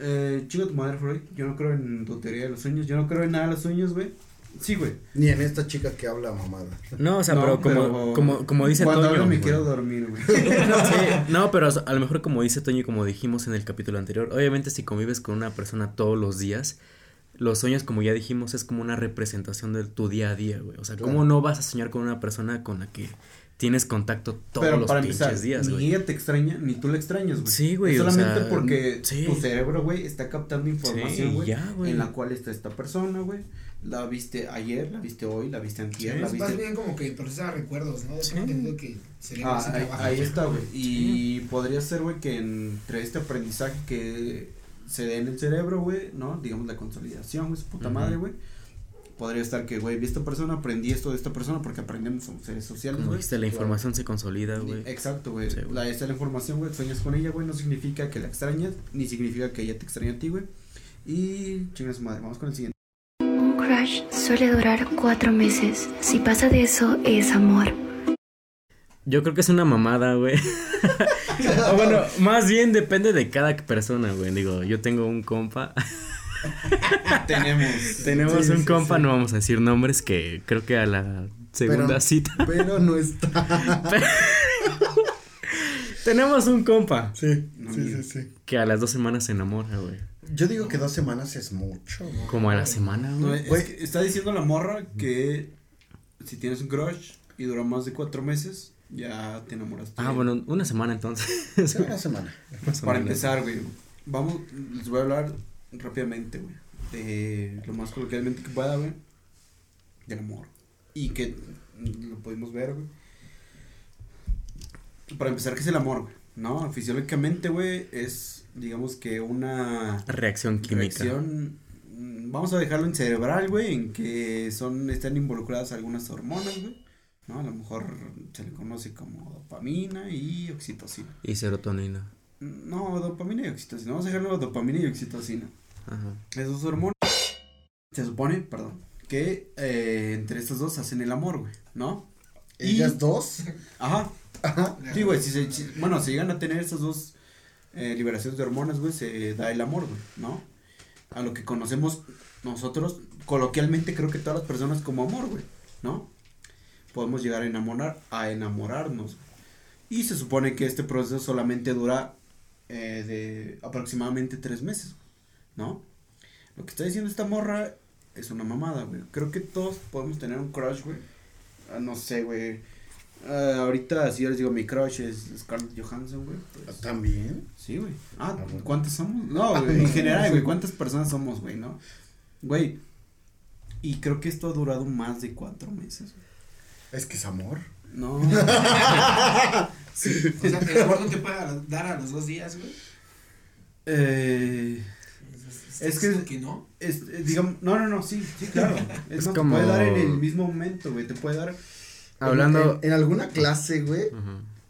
eh, chinga tu madre, Freud. Yo no creo en tu teoría de los sueños. Yo no creo en nada de los sueños, güey. Sí, güey. Ni en esta chica que habla mamada. No, o sea, No, pero como, pero como, como dice Cuando Toño. hablo me güey. quiero dormir, güey. *laughs* Sí, no, pero a lo mejor como dice Toño, y como dijimos en el capítulo anterior, obviamente si convives con una persona todos los días, los sueños, como ya dijimos, es como una representación de tu día a día, güey. O sea, ¿cómo Claro. no vas a soñar con una persona con la que tienes contacto todos Pero los para pinches empezar, días, ni güey? ella te extraña, ni tú la extrañas, güey. Sí, güey, Es o Solamente sea, porque sí. tu cerebro, güey, está captando información, güey. en la cual está esta persona, güey. La viste ayer, la viste hoy, la viste antier, Sí, la más bien como que procesa recuerdos, ¿no? Sí. Que cerebro Ah, ahí, está, güey. Y podría ser, güey, que entre este aprendizaje que se dé en el cerebro, güey, ¿no? Digamos la consolidación, güey, su puta madre, güey. Podría estar que, güey, vi esta persona, aprendí esto de esta persona porque aprendemos, somos seres sociales, Como güey. dijiste, la información se consolida, güey. Exacto, güey. Sí, la, esta es la información, güey. Sueñas con ella, güey. No significa que la extrañas, ni significa que ella te extraña a ti, güey. Y chinga su madre. Vamos con el siguiente. Un crush suele durar cuatro meses. Si pasa de eso, es amor. Yo creo que es una mamada, güey. o *laughs* *laughs* bueno, más bien depende de cada persona, güey. Digo, yo tengo un compa. *laughs* Tenemos. Tenemos Sí, un sí, compa, sí. no vamos a decir nombres, que creo que a la segunda Pero- cita. *laughs* Pero no está. *laughs* Tenemos un compa Sí, No, sí, sí, sí. que a las dos semanas se enamora, güey. Yo digo que dos semanas es mucho. ¿no? Como a la semana, No, güey. es Güey. que está diciendo la morra que si tienes un crush y dura más de cuatro meses, ya te enamoraste. Ah, bueno, una semana entonces. Sí, una semana. Para empezar, güey. Vamos, les voy a hablar rápidamente, güey. De lo más coloquialmente que pueda, güey. Del amor. Y que lo pudimos ver, güey. Para empezar, ¿qué es el amor, güey? No, fisiológicamente, güey, es, digamos que una Reacción química. reacción. mm, Vamos a dejarlo en cerebral, güey, en que son, están involucradas algunas hormonas, güey. ¿No? A lo mejor se le conoce como dopamina y oxitocina. Y serotonina. No, dopamina y oxitocina. Vamos a dejarlo dopamina y oxitocina. Ajá. Esas hormonas. Se supone, perdón, que eh, entre estas dos hacen el amor, güey, ¿no? Y- Ellas dos. Ajá. Ajá. Sí, güey, si se, si- bueno, si llegan a tener estas dos eh, liberaciones de hormonas, güey, se da el amor, güey, ¿no? A lo que conocemos nosotros, coloquialmente creo que todas las personas como amor, güey, ¿no? Podemos llegar a enamorar, a enamorarnos. Y se supone que este proceso solamente dura eh, de aproximadamente tres meses, ¿no? Lo que está diciendo esta morra es una mamada, güey. Creo que todos podemos tener un crush, güey. Ah, no sé, güey. Ah, ahorita, si yo les digo mi crush es Scarlett Johansson, güey. pues, También. sí, güey. Ah, Ah. ¿cuántas somos? No, güey, en general, güey, ¿cuántas personas somos, güey, no? Güey. Y creo que esto ha durado más de cuatro meses. güey. Es que es amor. No. *laughs* O sea, el amor no te puede dar a los dos días, güey. eh, Es ¿Estás que- que no. es, eh, digamos, no, no, no, sí, sí, claro. *laughs* Es, Es más, como- te puede dar en el mismo momento, güey. Te puede dar. Hablando. En, en alguna clase, güey,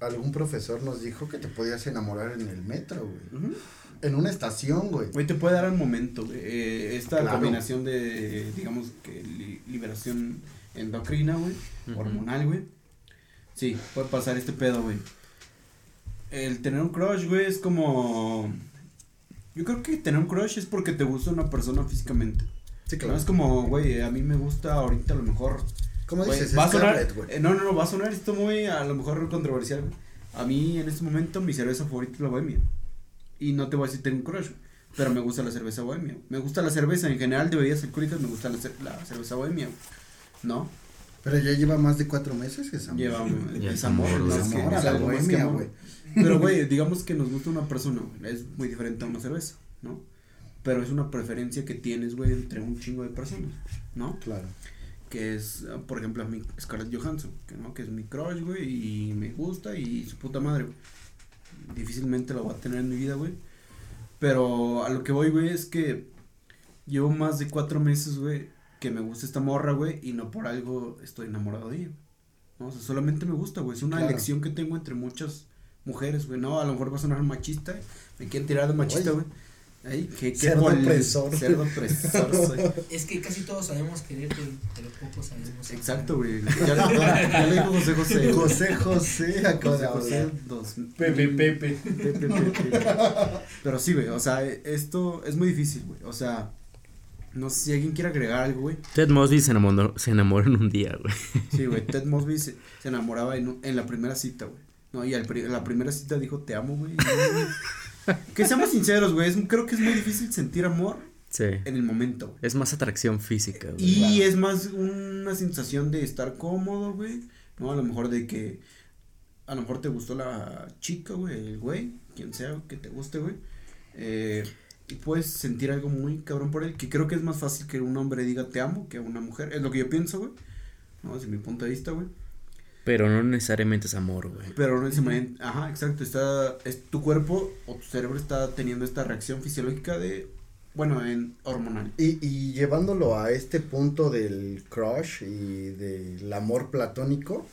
algún profesor nos dijo que te podías enamorar en el metro, güey. En una estación, güey. Güey, te puede dar al momento, güey. eh, esta Claro. combinación de, digamos, que li- liberación endocrina, güey, hormonal, güey. Sí, puede pasar este pedo, güey. El tener un crush, güey, es como... Yo creo que tener un crush es porque te gusta una persona físicamente. Sí, No es como, güey, a mí me gusta ahorita a lo mejor... ¿Cómo güey, dices? va a sonar, eh, no, no, no, va a sonar esto muy, a lo mejor controversial, güey. A mí en este momento mi cerveza favorita es la bohemia. Y no te voy a decir tengo un crush, güey, pero me gusta la cerveza bohemia. Me gusta la cerveza en general de bebidas alcohólicas, me gusta la, la cerveza bohemia. ¿no? Pero ya lleva más de cuatro meses es amor. Lleva Ya es es amor, amor, es Es que amor a es la bohemia, amor. güey. Pero güey, digamos que nos gusta una persona, güey, es muy diferente a una cerveza, ¿no? pero es una preferencia que tienes, güey, entre un chingo de personas, ¿no? Claro. Que es, por ejemplo, a mí, Scarlett Johansson, que no, que es mi crush, güey, y me gusta y su puta madre, güey. Difícilmente la voy a tener en mi vida, güey. Pero a lo que voy, güey, es que llevo más de cuatro meses, güey, que me gusta esta morra, güey, y no por algo estoy enamorado de ella. ¿no? O sea, solamente me gusta, güey. Es una elección que tengo entre muchas mujeres, güey. No, a lo mejor va a sonar machista. Me quieren tirar de machista, güey. Ay, qué, qué cerdo opresor. Cerdo opresor soy. *laughs* Es que casi todos sabemos querer, pero pocos sabemos. Exacto, güey. Ya, *laughs* ya, le dijo José José. José José, José José, dos. Pepe, Pepe. Pepe, Pepe. Pero sí, güey, o sea, esto es muy difícil, güey. O sea, no sé si alguien quiere agregar algo, güey. Ted Mosby se enamoró, se enamoró en un día, güey. Sí, güey, *laughs* Ted Mosby se, se enamoraba en, en la primera cita, güey. No, y al, la primera cita dijo, te amo, güey. *laughs* que seamos sinceros, güey, creo que es muy difícil sentir amor sí. en el momento. Es más atracción física, güey. Y claro. es más una sensación de estar cómodo, güey. No, a lo mejor de que, a lo mejor te gustó la chica, güey, el güey, quien sea que te guste, güey. Eh, puedes sentir algo muy cabrón por él, que creo que es más fácil que un hombre diga te amo que una mujer. Es lo que yo pienso, güey. No, desde mi punto de vista, güey. Pero no necesariamente es amor, güey. Pero no necesariamente, ajá, exacto, está, es tu cuerpo o tu cerebro está teniendo esta reacción fisiológica de, bueno, en hormonal. Y, y llevándolo a este punto del crush y del amor platónico,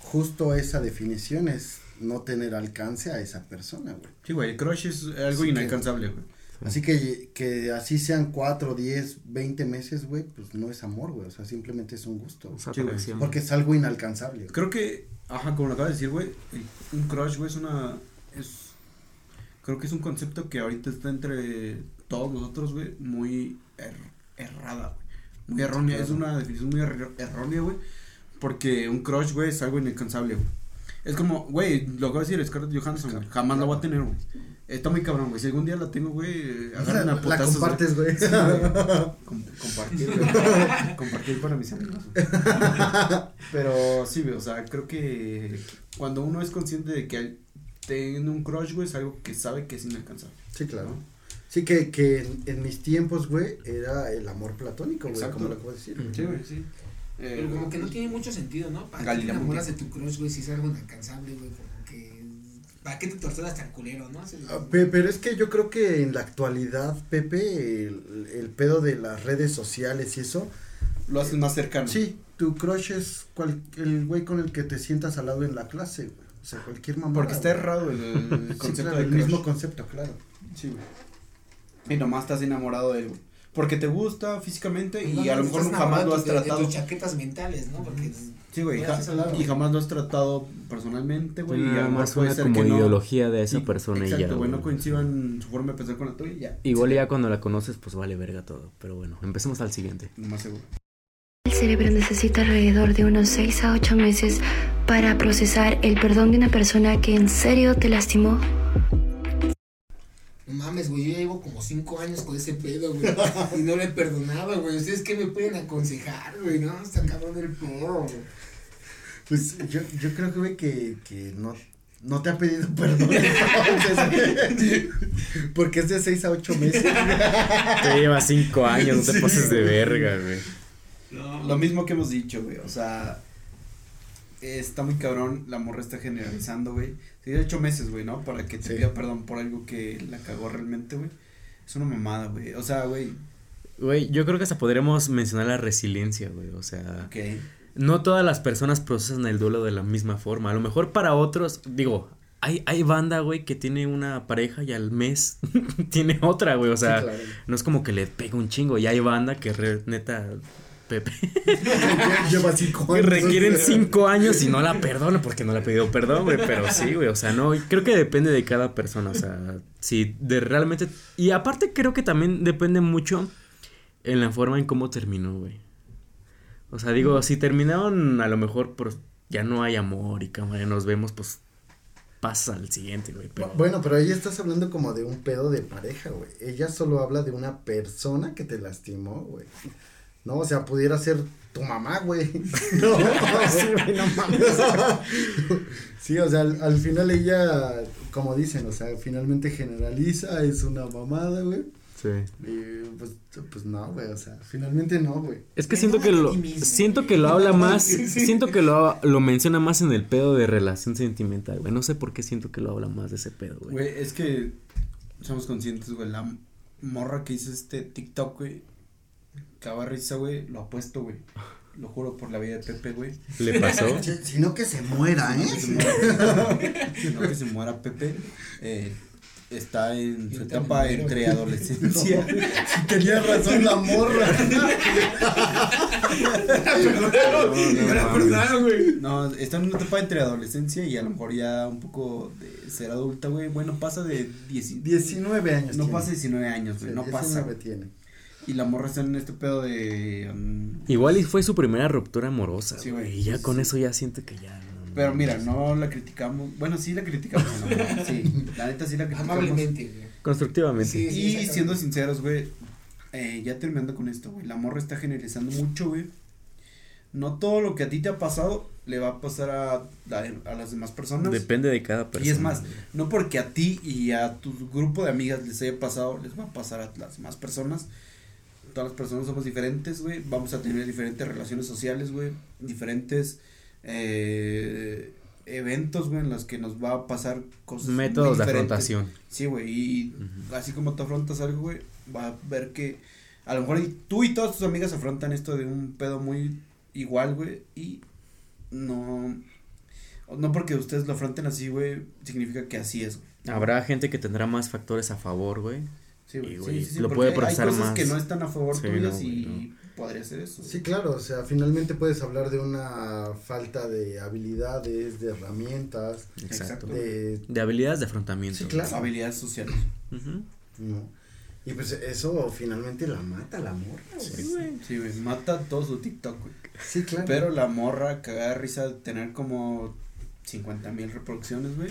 justo esa definición es no tener alcance a esa persona, güey. Sí, güey, el crush es algo sí, inalcanzable, güey. Así que, que así sean cuatro, diez, veinte meses, güey, pues no es amor, güey, o sea, simplemente es un gusto. O sea, sí, porque es algo inalcanzable. Güey. Creo que, ajá, como lo acabas de decir, güey, un crush, güey, es una, es, creo que es un concepto que ahorita está entre todos nosotros, güey, muy er, errada, güey, muy errónea, claro. es una definición muy er, errónea, güey, porque un crush, güey, es algo inalcanzable, güey. Es como, güey, lo que voy a decir, Scarlett Johansson, jamás la voy a tener, güey. Está muy cabrón, güey. Si algún día la tengo, güey, agarran a putazos. La compartes, güey. Sí, *laughs* Com compartir, güey. compartir para mis amigos. Güey. Pero sí, güey, o sea, creo que cuando uno es consciente de que tiene un crush, güey, es algo que sabe que es inalcanzable. Sí, claro. ¿no? Sí, que, que en, en, mis tiempos, güey, era el amor platónico, güey, como lo acabo de decir. Sí, güey, sí. Eh, Pero como que no tiene mucho sentido, ¿no? ¿Para qué te enamoras de tu crush, güey, si es algo inalcanzable, güey? Como que ¿Para qué te torturas tan culero, no? Uh, pero es que yo creo que en la actualidad, Pepe, el, el, pedo de las redes sociales y eso. Lo hacen más cercano. Sí, tu crush es cual, el güey con el que te sientas al lado en la clase, güey. O sea, cualquier mamá. Porque está errado el, el concepto sí, claro, de El mismo concepto, claro. Sí, güey. Y nomás estás enamorado de él, güey. Porque te gusta físicamente y no, no, a lo mejor jamás lo has de, tratado. De tus chaquetas mentales, ¿no? Porque. Sí, güey, ja y jamás lo has tratado personalmente, güey. y además más puede ser como que ideología no, de esa y, persona exacto, y ya. güey, no coincidan su forma de pensar con la tuya y ya. Igual ya cuando la conoces, pues vale verga todo. Pero bueno, empecemos al siguiente. Más seguro. El cerebro necesita alrededor de unos 6 a 8 meses para procesar el perdón de una persona que en serio te lastimó. No mames, güey, yo llevo como cinco años con ese pedo, güey. y no le perdonaba, güey. ¿Ustedes qué me pueden aconsejar, güey? No, está cabrón el pedo, güey. Pues yo, yo creo que, güey, que, que no, no te ha pedido perdón. Entonces, *laughs* porque es de seis a ocho meses. Te lleva cinco años, no te pases de verga, güey. No, lo mismo que hemos dicho, güey. O sea, está muy cabrón, la morra está generalizando, güey. Sí, de ocho meses, güey, ¿no? Para que te sí. pida perdón por algo que la cagó realmente, güey. Es una mamada, güey. O sea, güey. Güey, yo creo que hasta podremos mencionar la resiliencia, güey. O sea. Okay. No todas las personas procesan el duelo de la misma forma. A lo mejor para otros, digo, hay, hay banda, güey, que tiene una pareja y al mes *laughs* tiene otra, güey. O sea, sí, claro. no es como que le pega un chingo. Y hay banda que re, neta Pepe. *laughs* Lleva cinco años. Requieren cinco años y no la perdono porque no le ha pedido perdón, güey. Pero sí, güey. O sea, no. Creo que depende de cada persona. O sea, si de realmente. Y aparte, creo que también depende mucho en la forma en cómo terminó, güey. O sea, digo, si terminaron a lo mejor pues, ya no hay amor y cámara, nos vemos, pues pasa al siguiente, güey. Pero... Bueno, pero ahí estás hablando como de un pedo de pareja, güey. Ella solo habla de una persona que te lastimó, güey. No, o sea, pudiera ser tu mamá, güey. *laughs* No, *laughs* sí, güey, no mames. *laughs* sí, o sea, al, al, final ella, como dicen, o sea, finalmente generaliza, es una mamada, güey. Sí. Sí. Y pues, pues no, güey, o sea, finalmente no, güey. Es que siento que lo, siento que lo habla más, *laughs* siento que lo, lo menciona más en el pedo de relación sentimental, güey. No sé por qué siento que lo habla más de ese pedo, güey. Güey, es que somos conscientes, güey, la morra que hizo este TikTok, güey, cava risa, güey, lo apuesto, güey. Lo juro por la vida de Pepe, güey. ¿Le pasó? *laughs* Sino que se muera, ¿eh? *laughs* Sino que se muera Pepe. Eh, está en su etapa entre adolescencia. *laughs* si tenía razón la morra. *laughs* *laughs* no, está en una etapa entre adolescencia y a lo mejor ya un poco de ser adulta, güey. Bueno, pasa de 19 años. No pasa de 19 años, güey. no pasa. tiene. Y la morra está en este pedo de. Um, Igual y fue su primera ruptura amorosa. Sí, güey. Y ya con eso ya siente que ya. Pero mira, no la criticamos. Bueno, sí la criticamos. *laughs* sí, la neta sí la criticamos. Amablemente, güey. Constructivamente. y siendo sinceros, güey. Eh, ya terminando con esto, güey. La morra está generalizando mucho, güey. No todo lo que a ti te ha pasado le va a pasar a, a, las demás personas. Depende de cada persona. Y es más, no porque a ti y a tu grupo de amigas les haya pasado, les va a pasar a las demás personas todas las personas somos diferentes, güey. Vamos a tener diferentes relaciones sociales, güey. Diferentes eh, eventos, güey, en los que nos va a pasar cosas. Métodos de afrontación. Sí, güey. Y así como tú afrontas algo, güey, va a ver que a lo mejor tú y todas tus amigas afrontan esto de un pedo muy igual, güey. Y no. No porque ustedes lo afronten así, güey, significa que así es, güey. Habrá gente que tendrá más factores a favor, güey. Sí, sí, sí, lo puede procesar hay cosas que no están a favor tuyas y podría ser eso. Sí, claro, o sea, finalmente puedes hablar de una falta de habilidades, de herramientas. Exacto. De, de habilidades de afrontamiento. Sí, claro. Habilidades sociales. no. Y pues eso finalmente la mata la morra, Sí, güey. Sí, güey, mata todo su TikTok, güey. Sí, claro. Pero la morra cagada risa de tener como 50 mil reproducciones, güey.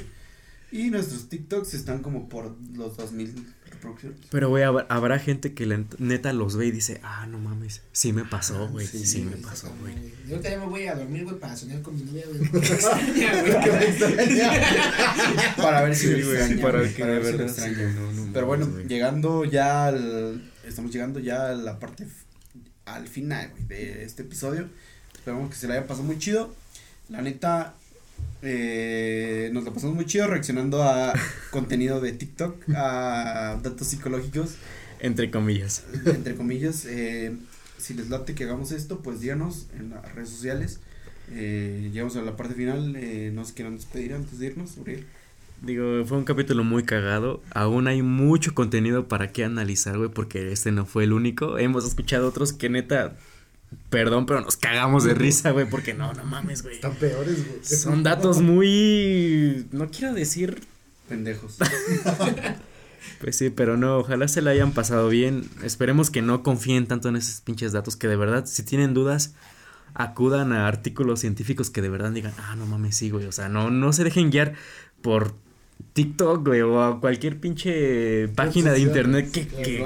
Y nuestros TikToks están como por los 2000 pero, güey, habrá, gente que neta los ve y dice, ah, no mames, sí me pasó, güey, sí, me pasó, güey. Yo también me voy a dormir, güey, para soñar con mi novia, güey. *laughs* para ver si me extraña, para, ver, para ver si me extraña. Pero bueno, llegando ya al, estamos llegando ya a la parte, al final, güey, de este episodio. Esperamos que se le haya pasado muy chido. La neta, eh, nos lo pasamos muy chido reaccionando a *laughs* contenido de TikTok, a datos psicológicos. Entre comillas. Entre comillas. Eh, si les late que hagamos esto, pues díganos en las redes sociales. Eh, llegamos a la parte final. Eh, ¿Nos quieran despedir antes de irnos, Digo, fue un capítulo muy cagado. Aún hay mucho contenido para que analizar, güey, porque este no fue el único. Hemos escuchado otros que neta Perdón, pero nos cagamos de risa, güey, porque no, no mames, güey. Están peores, güey. Son datos muy. No quiero decir. Pendejos. *laughs* pues sí, pero no, ojalá se la hayan pasado bien. Esperemos que no confíen tanto en esos pinches datos, que de verdad, si tienen dudas, acudan a artículos científicos que de verdad digan, ah, no mames, sí, güey. O sea, no, no se dejen guiar por TikTok, güey, o a cualquier pinche página de internet que, que,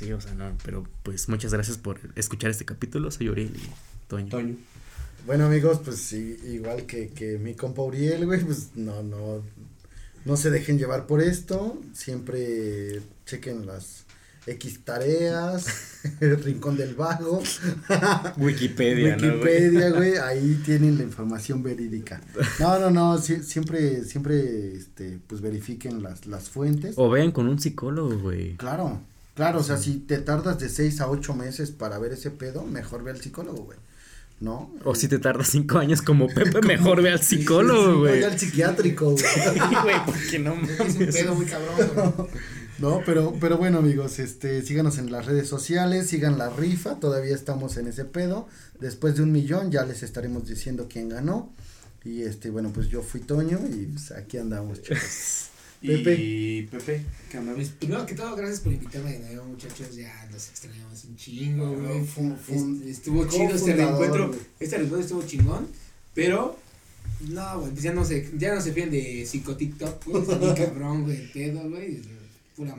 Sí, o sea, no, pero pues muchas gracias por escuchar este capítulo. Soy Uriel y Toño. Toño. Bueno, amigos, pues igual que, que mi compa Uriel, güey, pues no, no, no se dejen llevar por esto. Siempre chequen las X tareas, el *laughs* rincón del vago. *laughs* Wikipedia, Wikipedia, güey, ahí tienen la información verídica. No, no, no, siempre, siempre, este, pues verifiquen las, las fuentes. O vean con un psicólogo, güey. Claro. Claro, o sea, si te tardas de seis a ocho meses para ver ese pedo, mejor ve al psicólogo, güey. ¿No? O si te tardas cinco años como *laughs* Pepe, mejor ve al psicólogo, güey. Ve al psiquiátrico, güey. *laughs* güey, porque no Es un pedo muy cabrón, No, pero, pero bueno, amigos, este, síganos en las redes sociales, sigan la rifa, todavía estamos en ese pedo. Después de un millón ya les estaremos diciendo quién ganó. Y este, bueno, pues yo fui Toño y pues aquí andamos, chicos. *laughs* Pepe. Y Pepe, ¿qué onda? Pues, primero que todo, gracias por invitarme de nuevo, muchachos. Ya nos extrañamos un chingo, güey. estuvo chido este reencuentro. Este reencuentro estuvo chingón. Pero, no, güey, pues ya no se, ya no se fían de psicotiktok, güey. Está bien *laughs* cabrón, güey, pedo, güey. Pura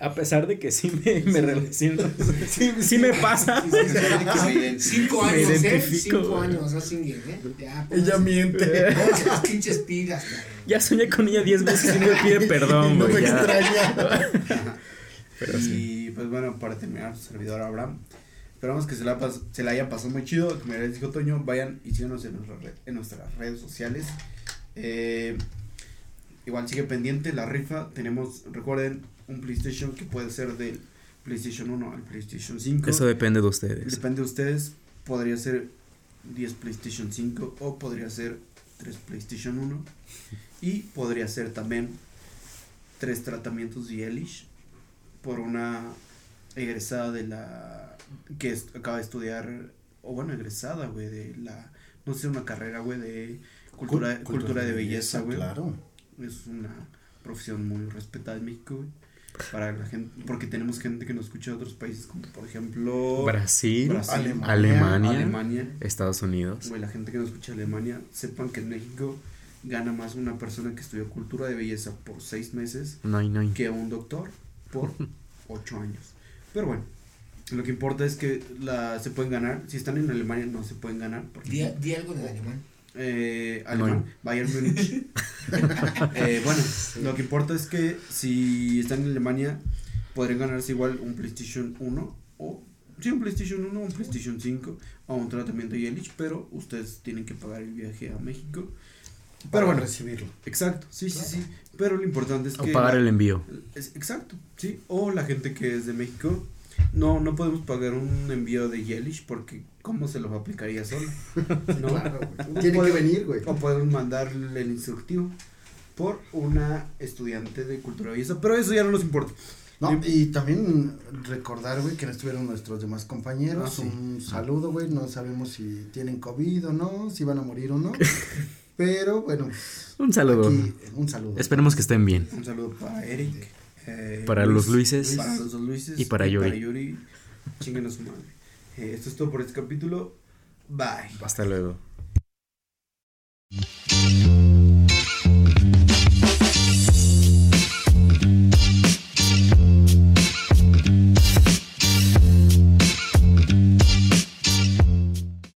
A pesar de que sí me, me relaciono. *laughs* sí, sí, me pasa. cinco años, ¿eh? Cinco años, así, ¿eh? Ya, Ella miente. Las pinches pilas, Ya soñé con ella diez veces y no me pide perdón, güey. No me extraña. *laughs* y pues bueno, para terminar, su servidor Abraham. Esperamos que se la, se la haya pasado muy chido. Como ya les dijo Toño, vayan y síganos en, nuestra en nuestras redes sociales. Eh, igual sigue pendiente la rifa. Tenemos, recuerden, un PlayStation que puede ser del PlayStation 1 al PlayStation 5. Eso depende de ustedes. Depende de ustedes. Podría ser 10 PlayStation 5 o podría ser 3 PlayStation 1. Y podría ser también 3 tratamientos de Elish por una egresada de la que acaba de estudiar o bueno egresada güey de la no sé una carrera güey de cultura cultura, de, belleza güey claro es una profesión muy respetada en México güey para la gente porque tenemos gente que nos escucha de otros países como por ejemplo Brasil, Alemania, Alemania, Estados Unidos güey la gente que nos escucha de Alemania sepan que en México gana más una persona que estudió cultura de belleza por seis meses que un doctor por *laughs* ocho años pero bueno lo que importa es que la se pueden ganar. Si están en Alemania no se pueden ganar. Di, di algo de alemán. Eh, alemán, Bayern *laughs* Munich. *laughs* eh, bueno, lo que importa es que si están en Alemania podrían ganarse igual un PlayStation 1 o sí, un PlayStation 1, un PlayStation 5 o un tratamiento Yelich, pero ustedes tienen que pagar el viaje a México. Pero bueno, recibirlo. Exacto, sí, sí, sí. Pero lo importante es o pagar el envío. Es, exacto, sí. O la gente que es de México no, no podemos pagar un envío de Yelish porque ¿cómo se lo aplicaría solo? *laughs* ¿No? Claro, Tiene que venir, güey. O podemos mandarle el instructivo por una estudiante de cultura belleza, pero eso ya no nos importa. No, y también recordar, güey, que no estuvieron nuestros demás compañeros. Ah, un saludo, güey. No sabemos si tienen COVID o no, si van a morir o no. *laughs* pero bueno. Un saludo. un saludo. Esperemos que estén bien. Un saludo para Eric. Eh, para los Luises. Luis. Y para y Yuri. Chinguen a su madre. Eh, esto es todo por este capítulo. Bye. Hasta luego.